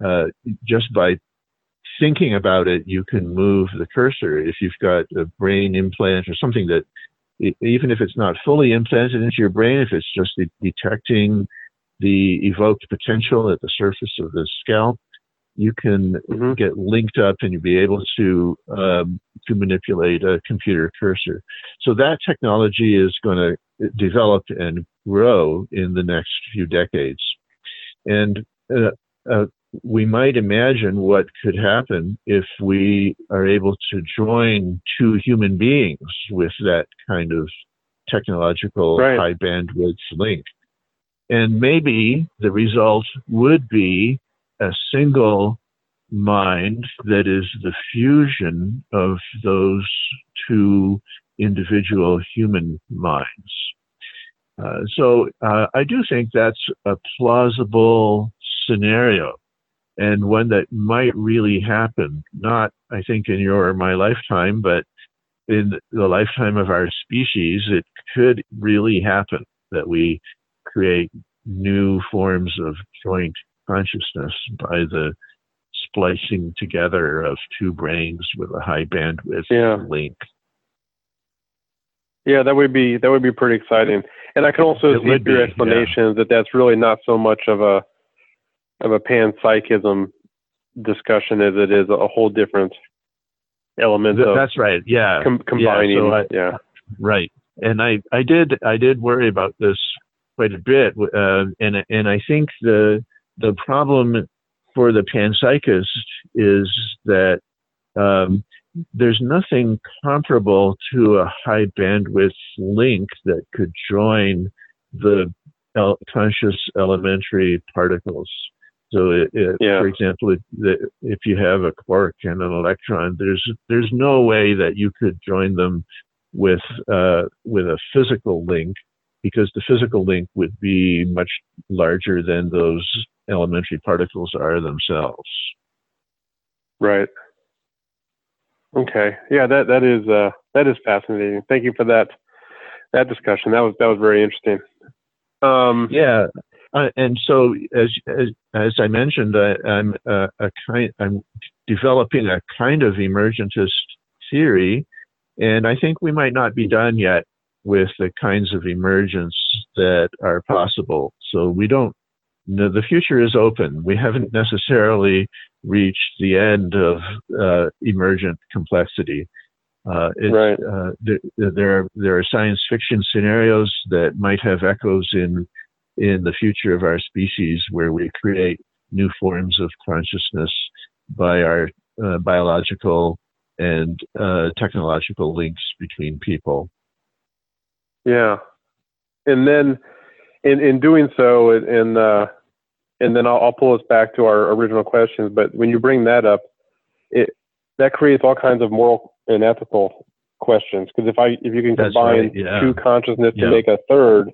uh, just by thinking about it, you can move the cursor. If you've got a brain implant or something that, even if it's not fully implanted into your brain, if it's just detecting the evoked potential at the surface of the scalp, you can mm-hmm. get linked up and you'll be able to um, to manipulate a computer cursor. So that technology is going to develop and grow in the next few decades, and uh, uh, we might imagine what could happen if we are able to join two human beings with that kind of technological right. high bandwidth link. And maybe the result would be a single mind that is the fusion of those two individual human minds. Uh, so uh, I do think that's a plausible scenario and one that might really happen, not, I think, in your or my lifetime, but in the lifetime of our species, it could really happen that we create new forms of joint consciousness by the splicing together of two brains with a high bandwidth yeah. link. Yeah, that would be that would be pretty exciting. And I can also it see through your explanation yeah. that that's really not so much of a of a panpsychism discussion as it is a whole different element. Th- that's right. Yeah, com- combining. Yeah, so I, yeah, right. And I I did I did worry about this quite a bit. Uh, and and I think the the problem for the panpsychist is that um, there's nothing comparable to a high bandwidth link that could join the el- conscious elementary particles. So, it, it, yeah. for example, if you have a quark and an electron, there's there's no way that you could join them with uh, with a physical link because the physical link would be much larger than those elementary particles are themselves. Right. Okay. Yeah, that that is uh, that is fascinating. Thank you for that that discussion. That was that was very interesting. Um, yeah, uh, and so as as, as I mentioned, I, am a, a kind I'm developing a kind of emergentist theory, and I think we might not be done yet with the kinds of emergence that are possible. So we don't, the future is open. We haven't necessarily reached the end of uh, emergent complexity. Uh, right. Uh, there, there, are there are science fiction scenarios that might have echoes in in the future of our species, where we create new forms of consciousness by our uh, biological and uh, technological links between people. Yeah, and then in in doing so, and uh, and then I'll, I'll pull us back to our original questions. But when you bring that up, it that creates all kinds of moral and ethical questions. Because if I if you can combine right, yeah. two consciousness to make a third,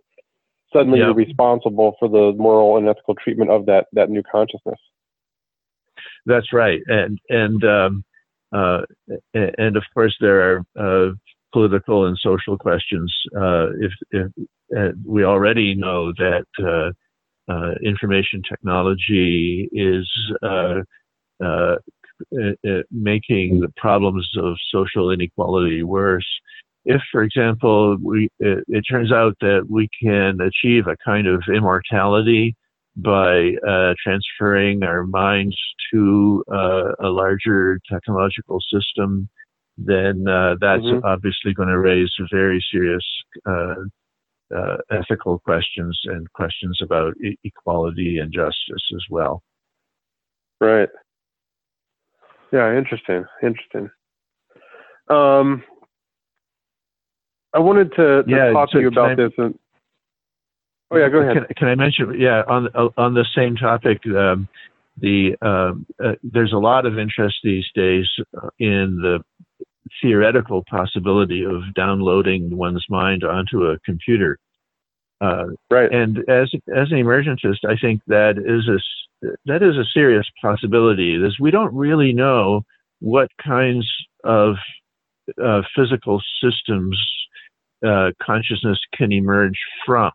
suddenly you're responsible for the moral and ethical treatment of that that new consciousness. That's right, and and um, uh, and of course there are uh, political and social questions. Uh, if, if uh, we already know that uh, uh information technology is uh, uh, making the problems of social inequality worse. If, for example, we, it, it turns out that we can achieve a kind of immortality by transferring our minds to a larger technological system then uh, that's mm-hmm. obviously going to raise very serious uh, uh, ethical questions and questions about e- equality and justice as well. Right. Yeah, interesting. Interesting. Um, I wanted to, to Yeah, talk so to you about I- this. And, oh yeah, go ahead. Can, can I mention? Yeah, on on the same topic, um, the um, uh, there's a lot of interest these days uh, in the theoretical possibility of downloading one's mind onto a computer. Uh, right. and as as an emergentist, I think that is a that is a serious possibility. Is we don't really know what kinds of uh, physical systems uh, consciousness can emerge from.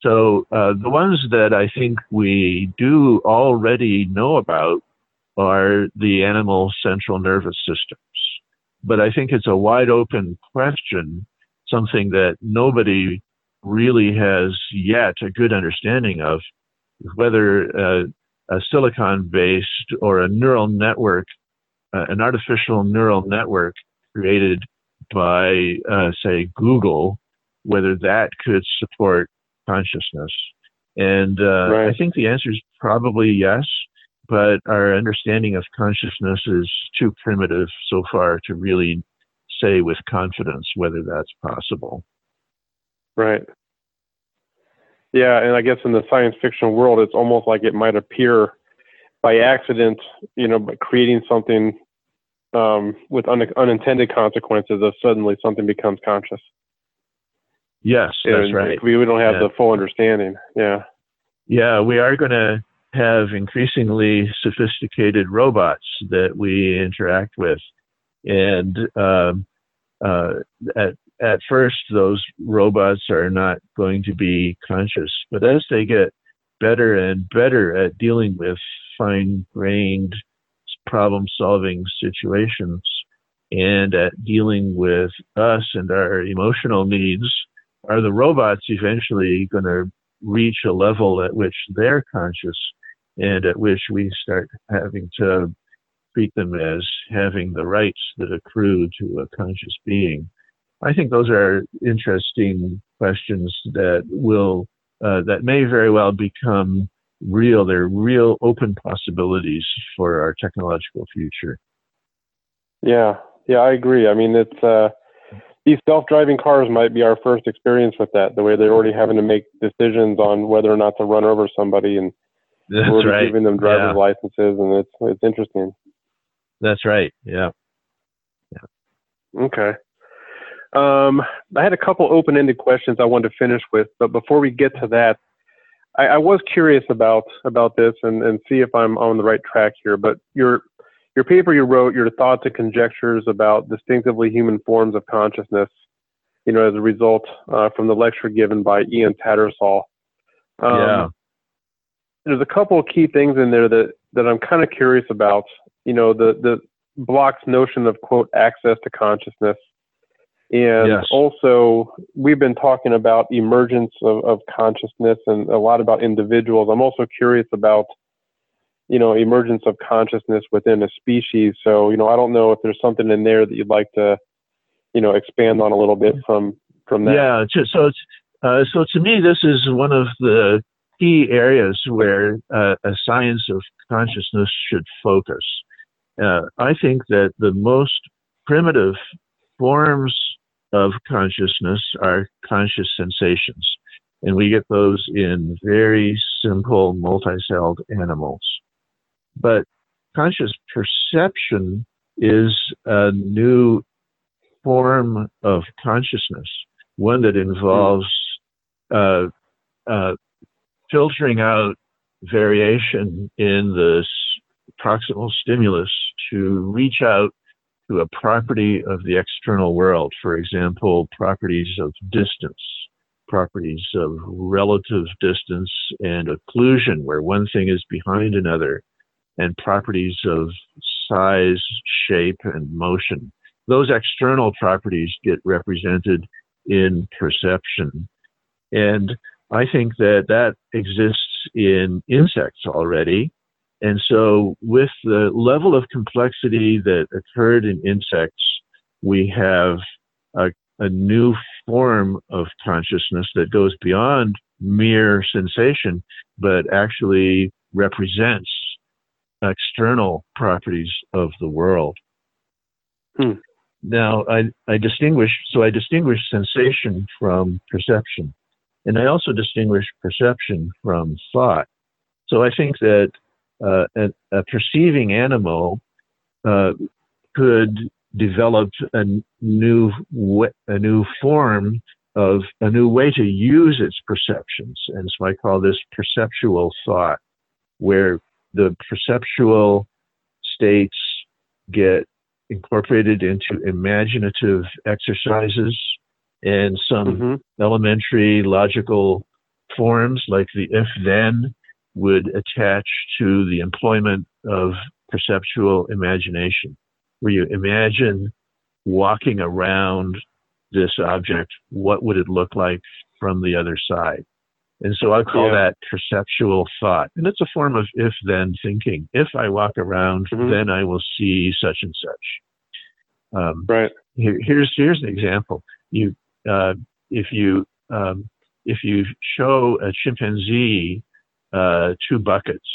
So uh, the ones that I think we do already know about are the animal central nervous systems. But I think it's a wide open question, something that nobody really has yet a good understanding of, whether uh, a silicon based or a neural network, uh, an artificial neural network created by, uh, say, Google, whether that could support consciousness. And uh, Right. I think the answer is probably yes, but our understanding of consciousness is too primitive so far to really say with confidence whether that's possible. Right. Yeah, and I guess in the science fiction world, it's almost like it might appear by accident, you know, by creating something um, with un- unintended consequences of suddenly something becomes conscious. Yes, that's and right. We, we don't have Yeah. the full understanding. Yeah. Yeah, we are going to have increasingly sophisticated robots that we interact with, and um, uh, at at first those robots are not going to be conscious, but as they get better and better at dealing with fine-grained problem-solving situations and at dealing with us and our emotional needs, are the robots eventually going to reach a level at which they're conscious and at which we start having to treat them as having the rights that accrue to a conscious being. I think those are interesting questions that will uh, that may very well become real. They're real open possibilities for our technological future. Yeah. Yeah, I agree. I mean, it's uh, these self-driving cars might be our first experience with that. The way they're already having to make decisions on whether or not to run over somebody, and That's we're already right. giving them driver's Yeah. licenses, and it's it's interesting. That's right. Yeah. Okay. Um, I had a couple open-ended questions I wanted to finish with, but before we get to that, I, I was curious about about this and, and see if I'm on the right track here. But your your paper you wrote, your thoughts and conjectures about distinctively human forms of consciousness, you know, as a result uh, from the lecture given by Ian Tattersall. Um, yeah. There's a couple of key things in there that that I'm kind of curious about. You know, the the Block's notion of quote access to consciousness, and Yes. also we've been talking about emergence of, of consciousness and a lot about individuals. I'm also curious about you know emergence of consciousness within a species. So you know, I don't know if there's something in there that you'd like to you know expand on a little bit from from that. Yeah. So it's uh, so to me, this is one of the key areas where uh, a science of consciousness should focus. Uh, I think that the most primitive forms of consciousness are conscious sensations, and we get those in very simple multi-celled animals. But conscious perception is a new form of consciousness, one that involves uh, uh, filtering out variation in the s- proximal stimulus to reach out to a property of the external world. For example, properties of distance, properties of relative distance and occlusion, where one thing is behind another, and properties of size, shape, and motion. Those external properties get represented in perception. And I think that that exists in insects already. And so, with the level of complexity that occurred in insects, we have a, a new form of consciousness that goes beyond mere sensation, but actually represents external properties of the world. Hmm. Now, I, I distinguish, so I distinguish sensation from perception. And I also distinguish perception from thought. So I think that uh, a, a, perceiving animal uh, could develop a new a new form of a new way to use its perceptions, and so I call this perceptual thought, where the perceptual states get incorporated into imaginative exercises and some mm-hmm. elementary logical forms like the if then would attach to the employment of perceptual imagination, where you imagine walking around this object, what would it look like from the other side? And so I call yeah. that perceptual thought. And it's a form of if then thinking. If I walk around, mm-hmm. then I will see such and such. Um, right. Here, here's here's an example. You uh, if you um, if you show a chimpanzee uh, two buckets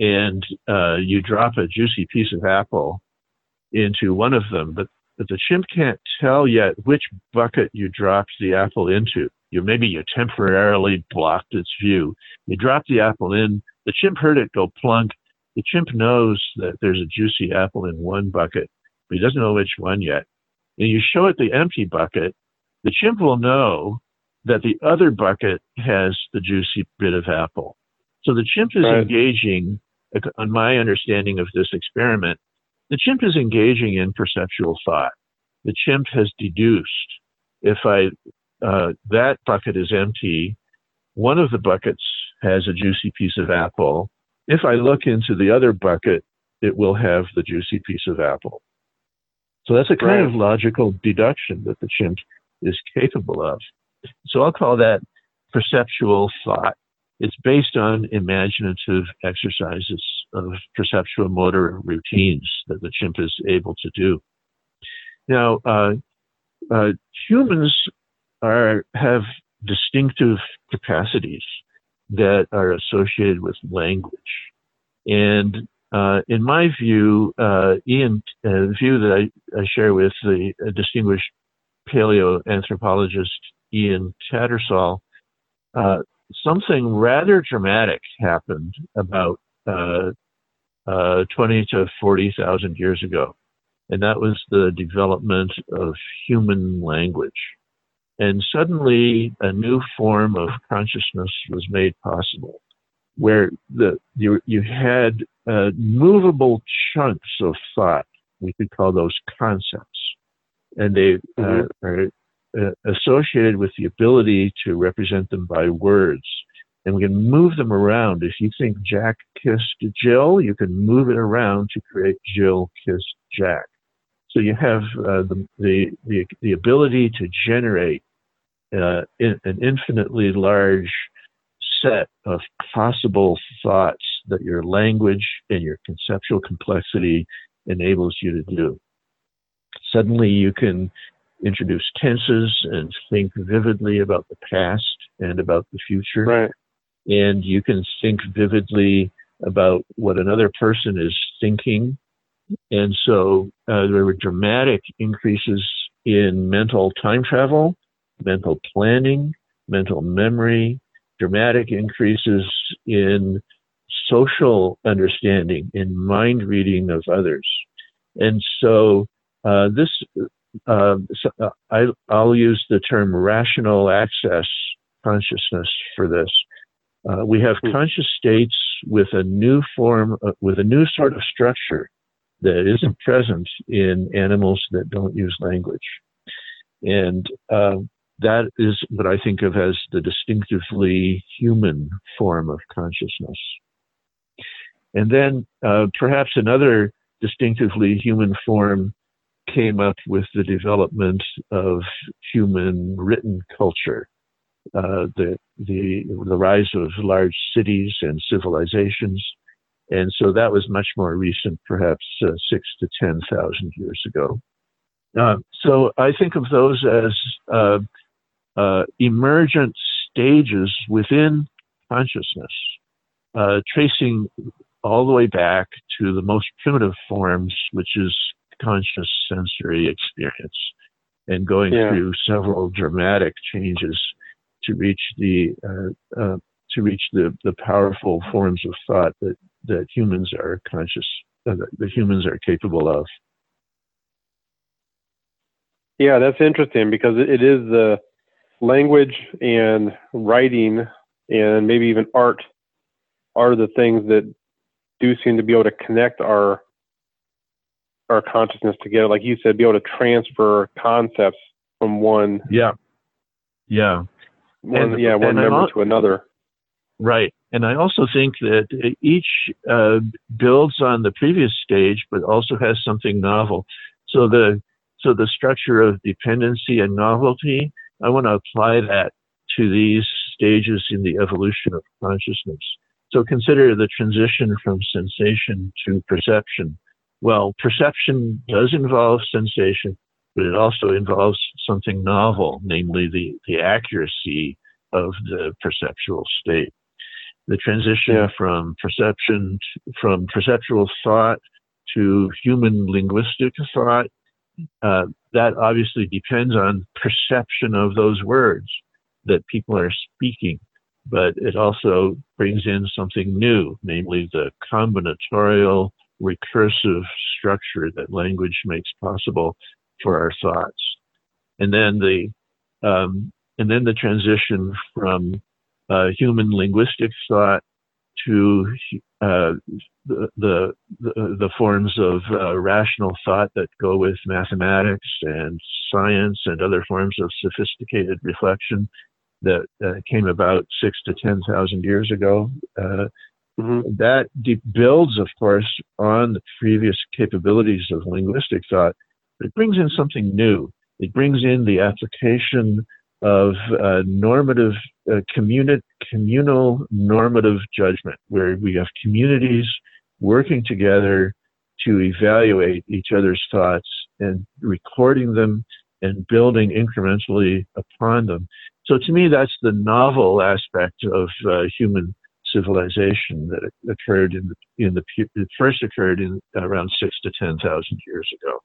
and uh, you drop a juicy piece of apple into one of them, but but the chimp can't tell yet which bucket you dropped the apple into. You maybe you temporarily blocked its view. You drop the apple in. The chimp heard it go plunk. The chimp knows that there's a juicy apple in one bucket, but he doesn't know which one yet. And you show it the empty bucket, the chimp will know that the other bucket has the juicy bit of apple. So the chimp is right. engaging, on my understanding of this experiment, the chimp is engaging in perceptual thought. The chimp has deduced if I uh, that bucket is empty, one of the buckets has a juicy piece of apple. If I look into the other bucket, it will have the juicy piece of apple. So that's a kind right. of logical deduction that the chimp is capable of. So I'll call that perceptual thought. It's based on imaginative exercises of perceptual motor routines that the chimp is able to do. Now, uh, uh, humans are have distinctive capacities that are associated with language, and uh, in my view, uh, Ian, uh, the view that I, I share with the distinguished paleoanthropologist Ian Tattersall, uh, something rather dramatic happened about uh, uh, 20 to 40,000 years ago. And that was the development of human language. And suddenly a new form of consciousness was made possible where the, you, you had uh, movable chunks of thought. We could call those concepts and they uh, mm-hmm. are uh, associated with the ability to represent them by words. And we can move them around. If you think Jack kissed Jill, you can move it around to create Jill kissed Jack. So you have uh, the, the, the, the, ability to generate uh, in, an infinitely large set of possible thoughts that your language and your conceptual complexity enables you to do suddenly you can introduce tenses and think vividly about the past and about the future. Right. And you can think vividly about what another person is thinking. And so uh, there were dramatic increases in mental time travel, mental planning, mental memory, dramatic increases in social understanding, in mind reading of others. And so uh, this, uh, uh, I, will use the term rational access consciousness for this. Uh, we have hmm. conscious states with a new form, uh, with a new sort of structure that isn't present in animals that don't use language. And uh, that is what I think of as the distinctively human form of consciousness. And then perhaps another distinctively human form came up with the development of human written culture, uh, the, the, the rise of large cities and civilizations. And so that was much more recent, perhaps uh, six to 10,000 years ago. Uh, so I think of those as uh, uh, emergent stages within consciousness, uh, tracing all the way back to the most primitive forms, which is conscious sensory experience, and going yeah. through several dramatic changes to reach the uh, uh, to reach the, the powerful forms of thought that, that humans are conscious uh, that humans are capable of. Yeah, that's interesting because it is the language and writing and maybe even art are the things that do seem to be able to connect our our consciousness together. Like you said, be able to transfer concepts from one. Yeah. Yeah. One, and, yeah, one member to another. Right. And I also think that each uh, builds on the previous stage, but also has something novel. So the so the structure of dependency and novelty, I want to apply that to these stages in the evolution of consciousness. So consider the transition from sensation to perception. Well, perception does involve sensation, but it also involves something novel, namely the, the accuracy of the perceptual state. The transition yeah. from perception, from perceptual thought to human linguistic thought, uh, that obviously depends on perception of those words that people are speaking but it also brings in something new, namely the combinatorial recursive structure that language makes possible for our thoughts. And then the um, and then the transition from uh, human linguistic thought to uh, the, the, the forms of uh, rational thought that go with mathematics and science and other forms of sophisticated reflection that uh, came about six to 10,000 years ago. Mm-hmm. That de- builds, of course, on the previous capabilities of linguistic thought, but it brings in something new. It brings in the application of uh, normative, uh, communi- communal normative judgment, where we have communities working together to evaluate each other's thoughts and recording them and building incrementally upon them. So to me, that's the novel aspect of uh, human civilization that occurred in the in the it first occurred in around six to ten thousand years ago.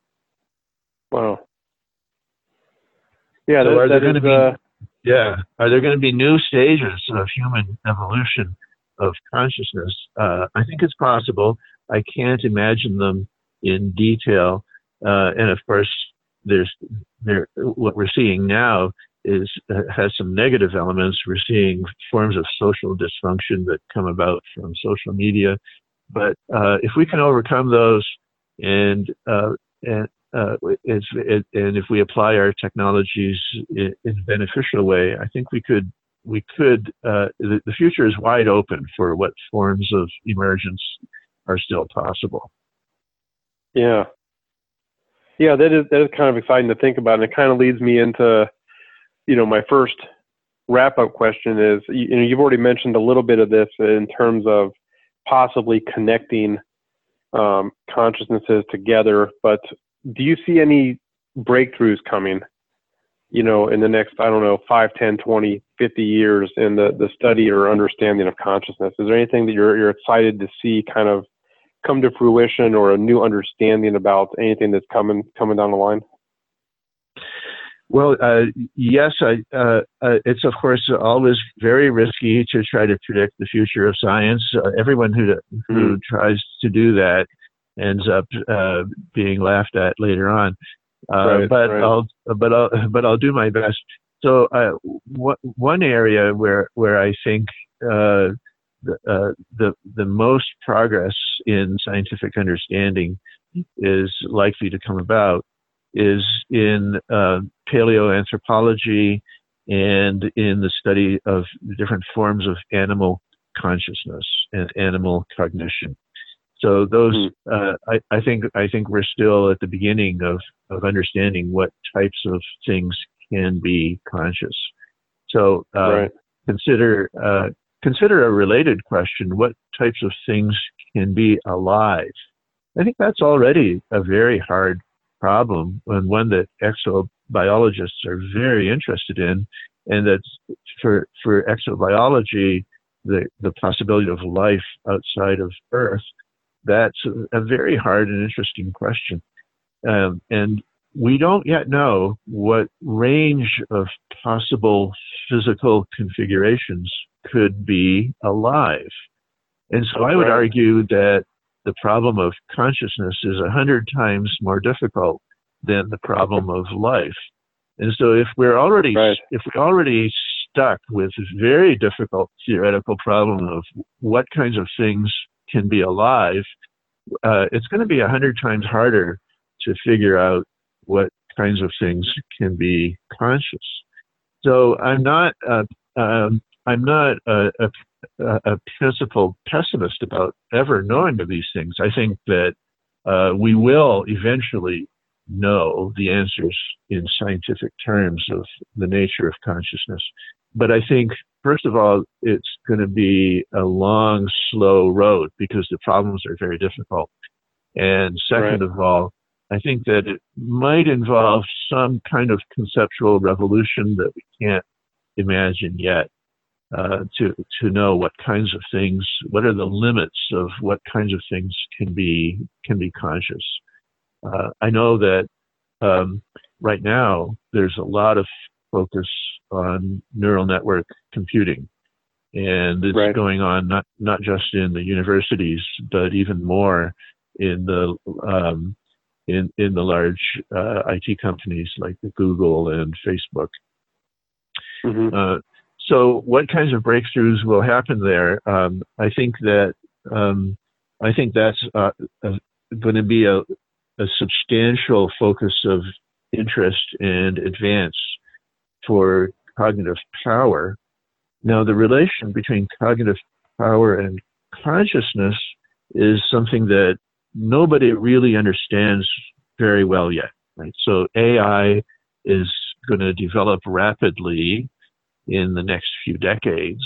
Wow. Yeah, so that, are there going to be uh... yeah are there going to be new stages of human evolution of consciousness? Uh, I think it's possible. I can't imagine them in detail, uh, and of course, there's there what we're seeing now is uh, has some negative elements. We're seeing forms of social dysfunction that come about from social media, but uh, if we can overcome those and uh, and uh, it, and if we apply our technologies in, in, a beneficial way, I think we could we could uh, the, the future is wide open for what forms of emergence are still possible. Yeah, yeah, that is that is kind of exciting to think about, and it kind of leads me into you know, my first wrap up question is you know, you've already mentioned a little bit of this in terms of possibly connecting um, consciousnesses together, but do you see any breakthroughs coming, you know, in the next, I don't know, 5, 10, 20, 50 years in the, the study or understanding of consciousness? Is there anything that you're, you're excited to see kind of come to fruition or a new understanding about anything that's coming, coming down the line? Well, uh, yes, I, uh, uh, it's of course always very risky to try to predict the future of science. Uh, everyone who who mm-hmm. tries to do that ends up uh, being laughed at later on. Uh, right, but right. I'll but I'll but I'll do my best. So one area where where I think the the the most progress in scientific understanding is likely to come about is in uh, paleoanthropology and in the study of different forms of animal consciousness and animal cognition. So those, mm. uh, I, I, think, I think we're still at the beginning of, of understanding what types of things can be conscious. So uh, right. consider uh, consider a related question: What types of things can be alive? I think that's already a very hard problem and one that exobiologists are very interested in. and that's for for exobiology, the the possibility of life outside of Earth. That's a, very hard and interesting question, um, and we don't yet know what range of possible physical configurations could be alive. And so I would argue that the problem of consciousness is a hundred times more difficult than the problem of life. And so if we're already right. if we're already stuck with this very difficult theoretical problem of what kinds of things can be alive, uh, it's going to be a hundred times harder to figure out what kinds of things can be conscious. So I'm not uh, um, I'm not a, a, a, principled pessimist about ever knowing of these things. I think that uh, we will eventually know the answers in scientific terms of the nature of consciousness. But I think, first of all, it's going to be a long, slow road because the problems are very difficult. And second right. of all, I think that it might involve some kind of conceptual revolution that we can't imagine yet. Uh, to to know what kinds of things, what are the limits of what kinds of things can be can be conscious. Uh, I know that um, right now there's a lot of focus on neural network computing, and it's right. going on not not just in the universities, but even more in the um, in in the large uh, IT companies like Google and Facebook. Mm-hmm. Uh, so, what kinds of breakthroughs will happen there? Um, I think that um, I think that's uh, going to be a, a substantial focus of interest and advance for cognitive power. Now, the relation between cognitive power and consciousness is something that nobody really understands very well yet. Right? So AI is going to develop rapidly in the next few decades,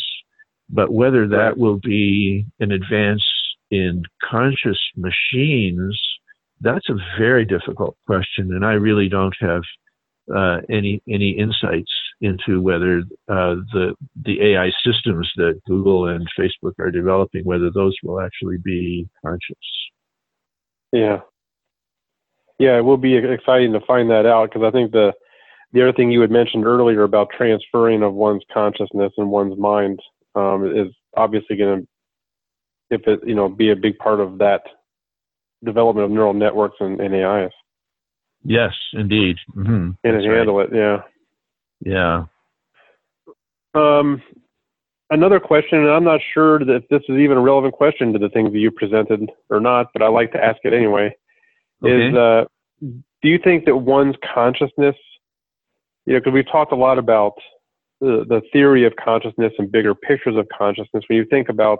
but whether that will be an advance in conscious machines, that's a very difficult question, and I really don't have uh, any any insights into whether uh, the the AI systems that Google and Facebook are developing, whether those will actually be conscious. Yeah. Yeah, it will be exciting to find that out because I think the the other thing you had mentioned earlier about transferring of one's consciousness and one's mind um, is obviously going to, if it you know, be a big part of that development of neural networks and, and AIs. Yes, indeed. Mm-hmm. And handle it, yeah. Yeah. Um, another question, and I'm not sure that this is even a relevant question to the things that you presented or not, but I like to ask it anyway. Okay. Is uh, do you think that one's consciousness, you know, because we've talked a lot about the, the theory of consciousness and bigger pictures of consciousness. When you think about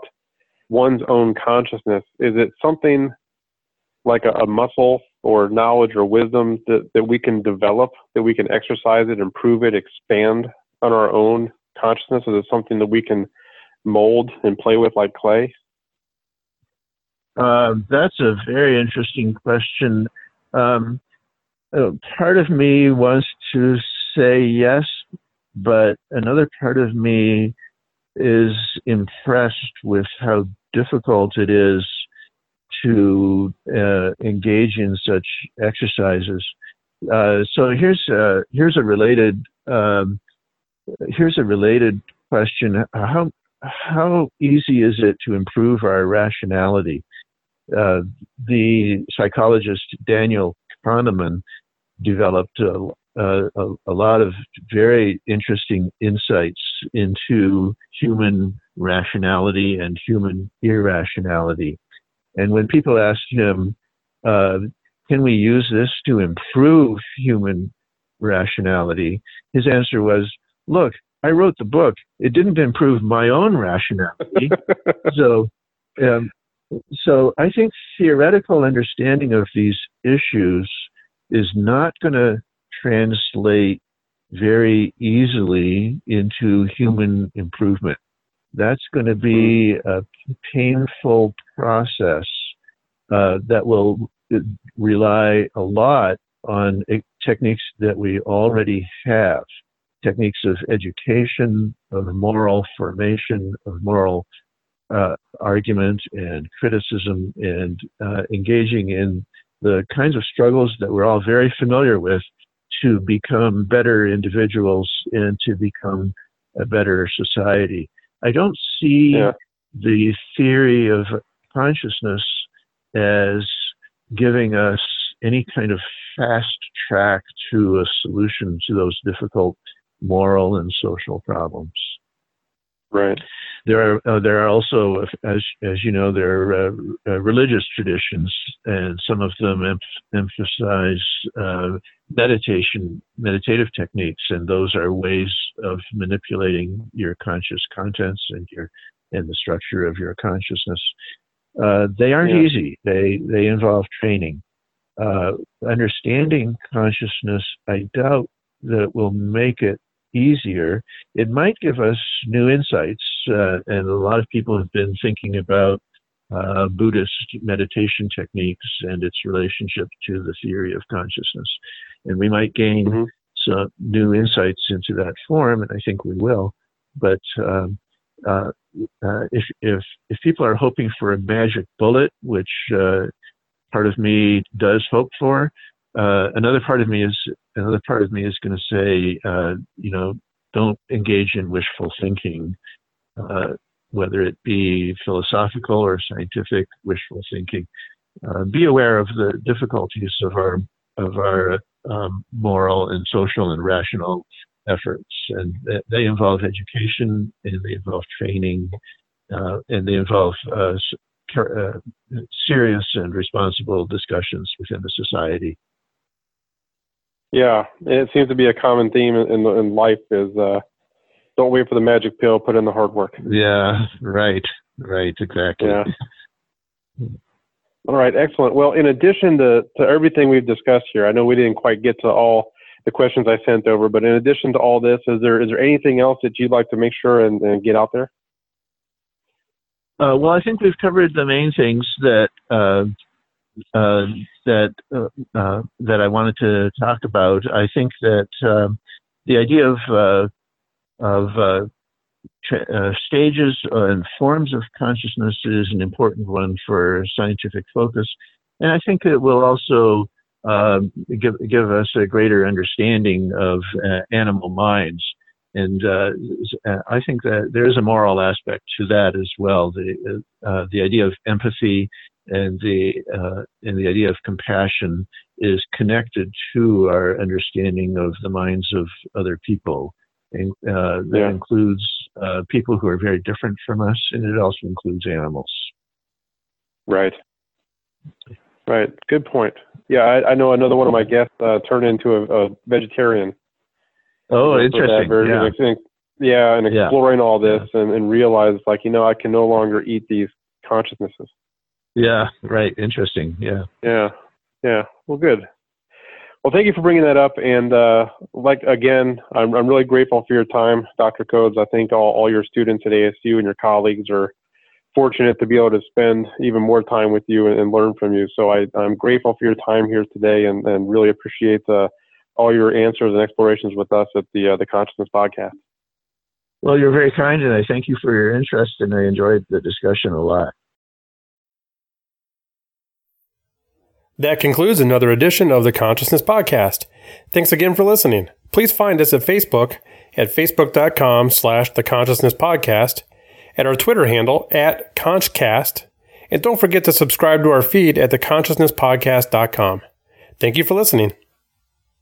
one's own consciousness, is it something like a, a muscle or knowledge or wisdom that, that we can develop, that we can exercise it, improve it, expand on our own consciousness? Is it something that we can mold and play with like clay? Uh, that's a very interesting question. Um, uh, part of me wants to say yes, but another part of me is impressed with how difficult it is to uh, engage in such exercises. Uh, so here's a, here's a related um, here's a related question. How, how easy is it to improve our rationality? Uh, the psychologist Daniel Kahneman developed a, a, a, lot of very interesting insights into human rationality and human irrationality. And when people asked him, uh, can we use this to improve human rationality? His answer was, look, I wrote the book. It didn't improve my own rationality. so, um, so I think theoretical understanding of these issues is not going to translate very easily into human improvement. That's going to be a painful process uh, that will rely a lot on techniques that we already have. techniques of education, of moral formation, of moral uh, argument and criticism, and uh, engaging in the kinds of struggles that we're all very familiar with to become better individuals and to become a better society. I don't see yeah. the theory of consciousness as giving us any kind of fast track to a solution to those difficult moral and social problems. Right. There are uh, there are also, as as you know, there are uh, uh, religious traditions, and some of them em- emphasize uh, meditation, meditative techniques, and those are ways of manipulating your conscious contents and your and the structure of your consciousness. Uh, they aren't yeah. easy. They they involve training. Uh, understanding consciousness, I doubt that it will make it easier. It might give us new insights, uh, and a lot of people have been thinking about uh, Buddhist meditation techniques and its relationship to the theory of consciousness, and we might gain mm-hmm. some new insights into that form, and I think we will. But um, uh, uh, if if if people are hoping for a magic bullet, which uh, part of me does hope for, uh, another part of me is another part of me is going to say, uh, you know, don't engage in wishful thinking, uh, whether it be philosophical or scientific wishful thinking. be aware of the difficulties of our of our um, moral and social and rational efforts, and they involve education and they involve training uh, and they involve uh, uh, serious and responsible discussions within the society. Yeah, it seems to be a common theme in, in life is uh, don't wait for the magic pill, put in the hard work. Yeah, right, right, exactly. Yeah. All right, excellent. Well, in addition to, to everything we've discussed here, I know we didn't quite get to all the questions I sent over. But in addition to all this, is there is there anything else that you'd like to make sure and, and get out there? Uh, well, I think we've covered the main things that uh, uh, that uh, uh, that I wanted to talk about. I think that um, the idea of uh, of tra- stages and forms of consciousness is an important one for scientific focus, and I think it will also um, give give us a greater understanding of uh, animal minds. And uh, I think that there is a moral aspect to that as well. The uh, the idea of empathy and the uh, and the idea of compassion is connected to our understanding of the minds of other people. And uh, that yeah. includes uh, people who are very different from us, and it also includes animals. Right. Right. Good point. Yeah, I, I know another one of my guests uh, turned into a, a vegetarian. Oh, interesting. Yeah. Think, yeah, and exploring yeah. all this yeah. and, and realize like, you know, I can no longer eat these consciousnesses. Yeah, right. Interesting. Yeah. Yeah. Yeah. Well, good. Well, thank you for bringing that up. And uh, like again, I'm, I'm really grateful for your time, Dr. Kobes. I think all, all your students at ASU and your colleagues are fortunate to be able to spend even more time with you and, and learn from you. So I, I'm grateful for your time here today and, and really appreciate uh, all your answers and explorations with us at the uh, the Consciousness Podcast. Well, you're very kind, and I thank you for your interest, and I enjoyed the discussion a lot. That concludes another edition of the Consciousness Podcast. Thanks again for listening. Please find us at Facebook at facebook.com slash the consciousness podcast at our Twitter handle at Conchcast. And don't forget to subscribe to our feed at theconsciousnesspodcast.com. Thank you for listening.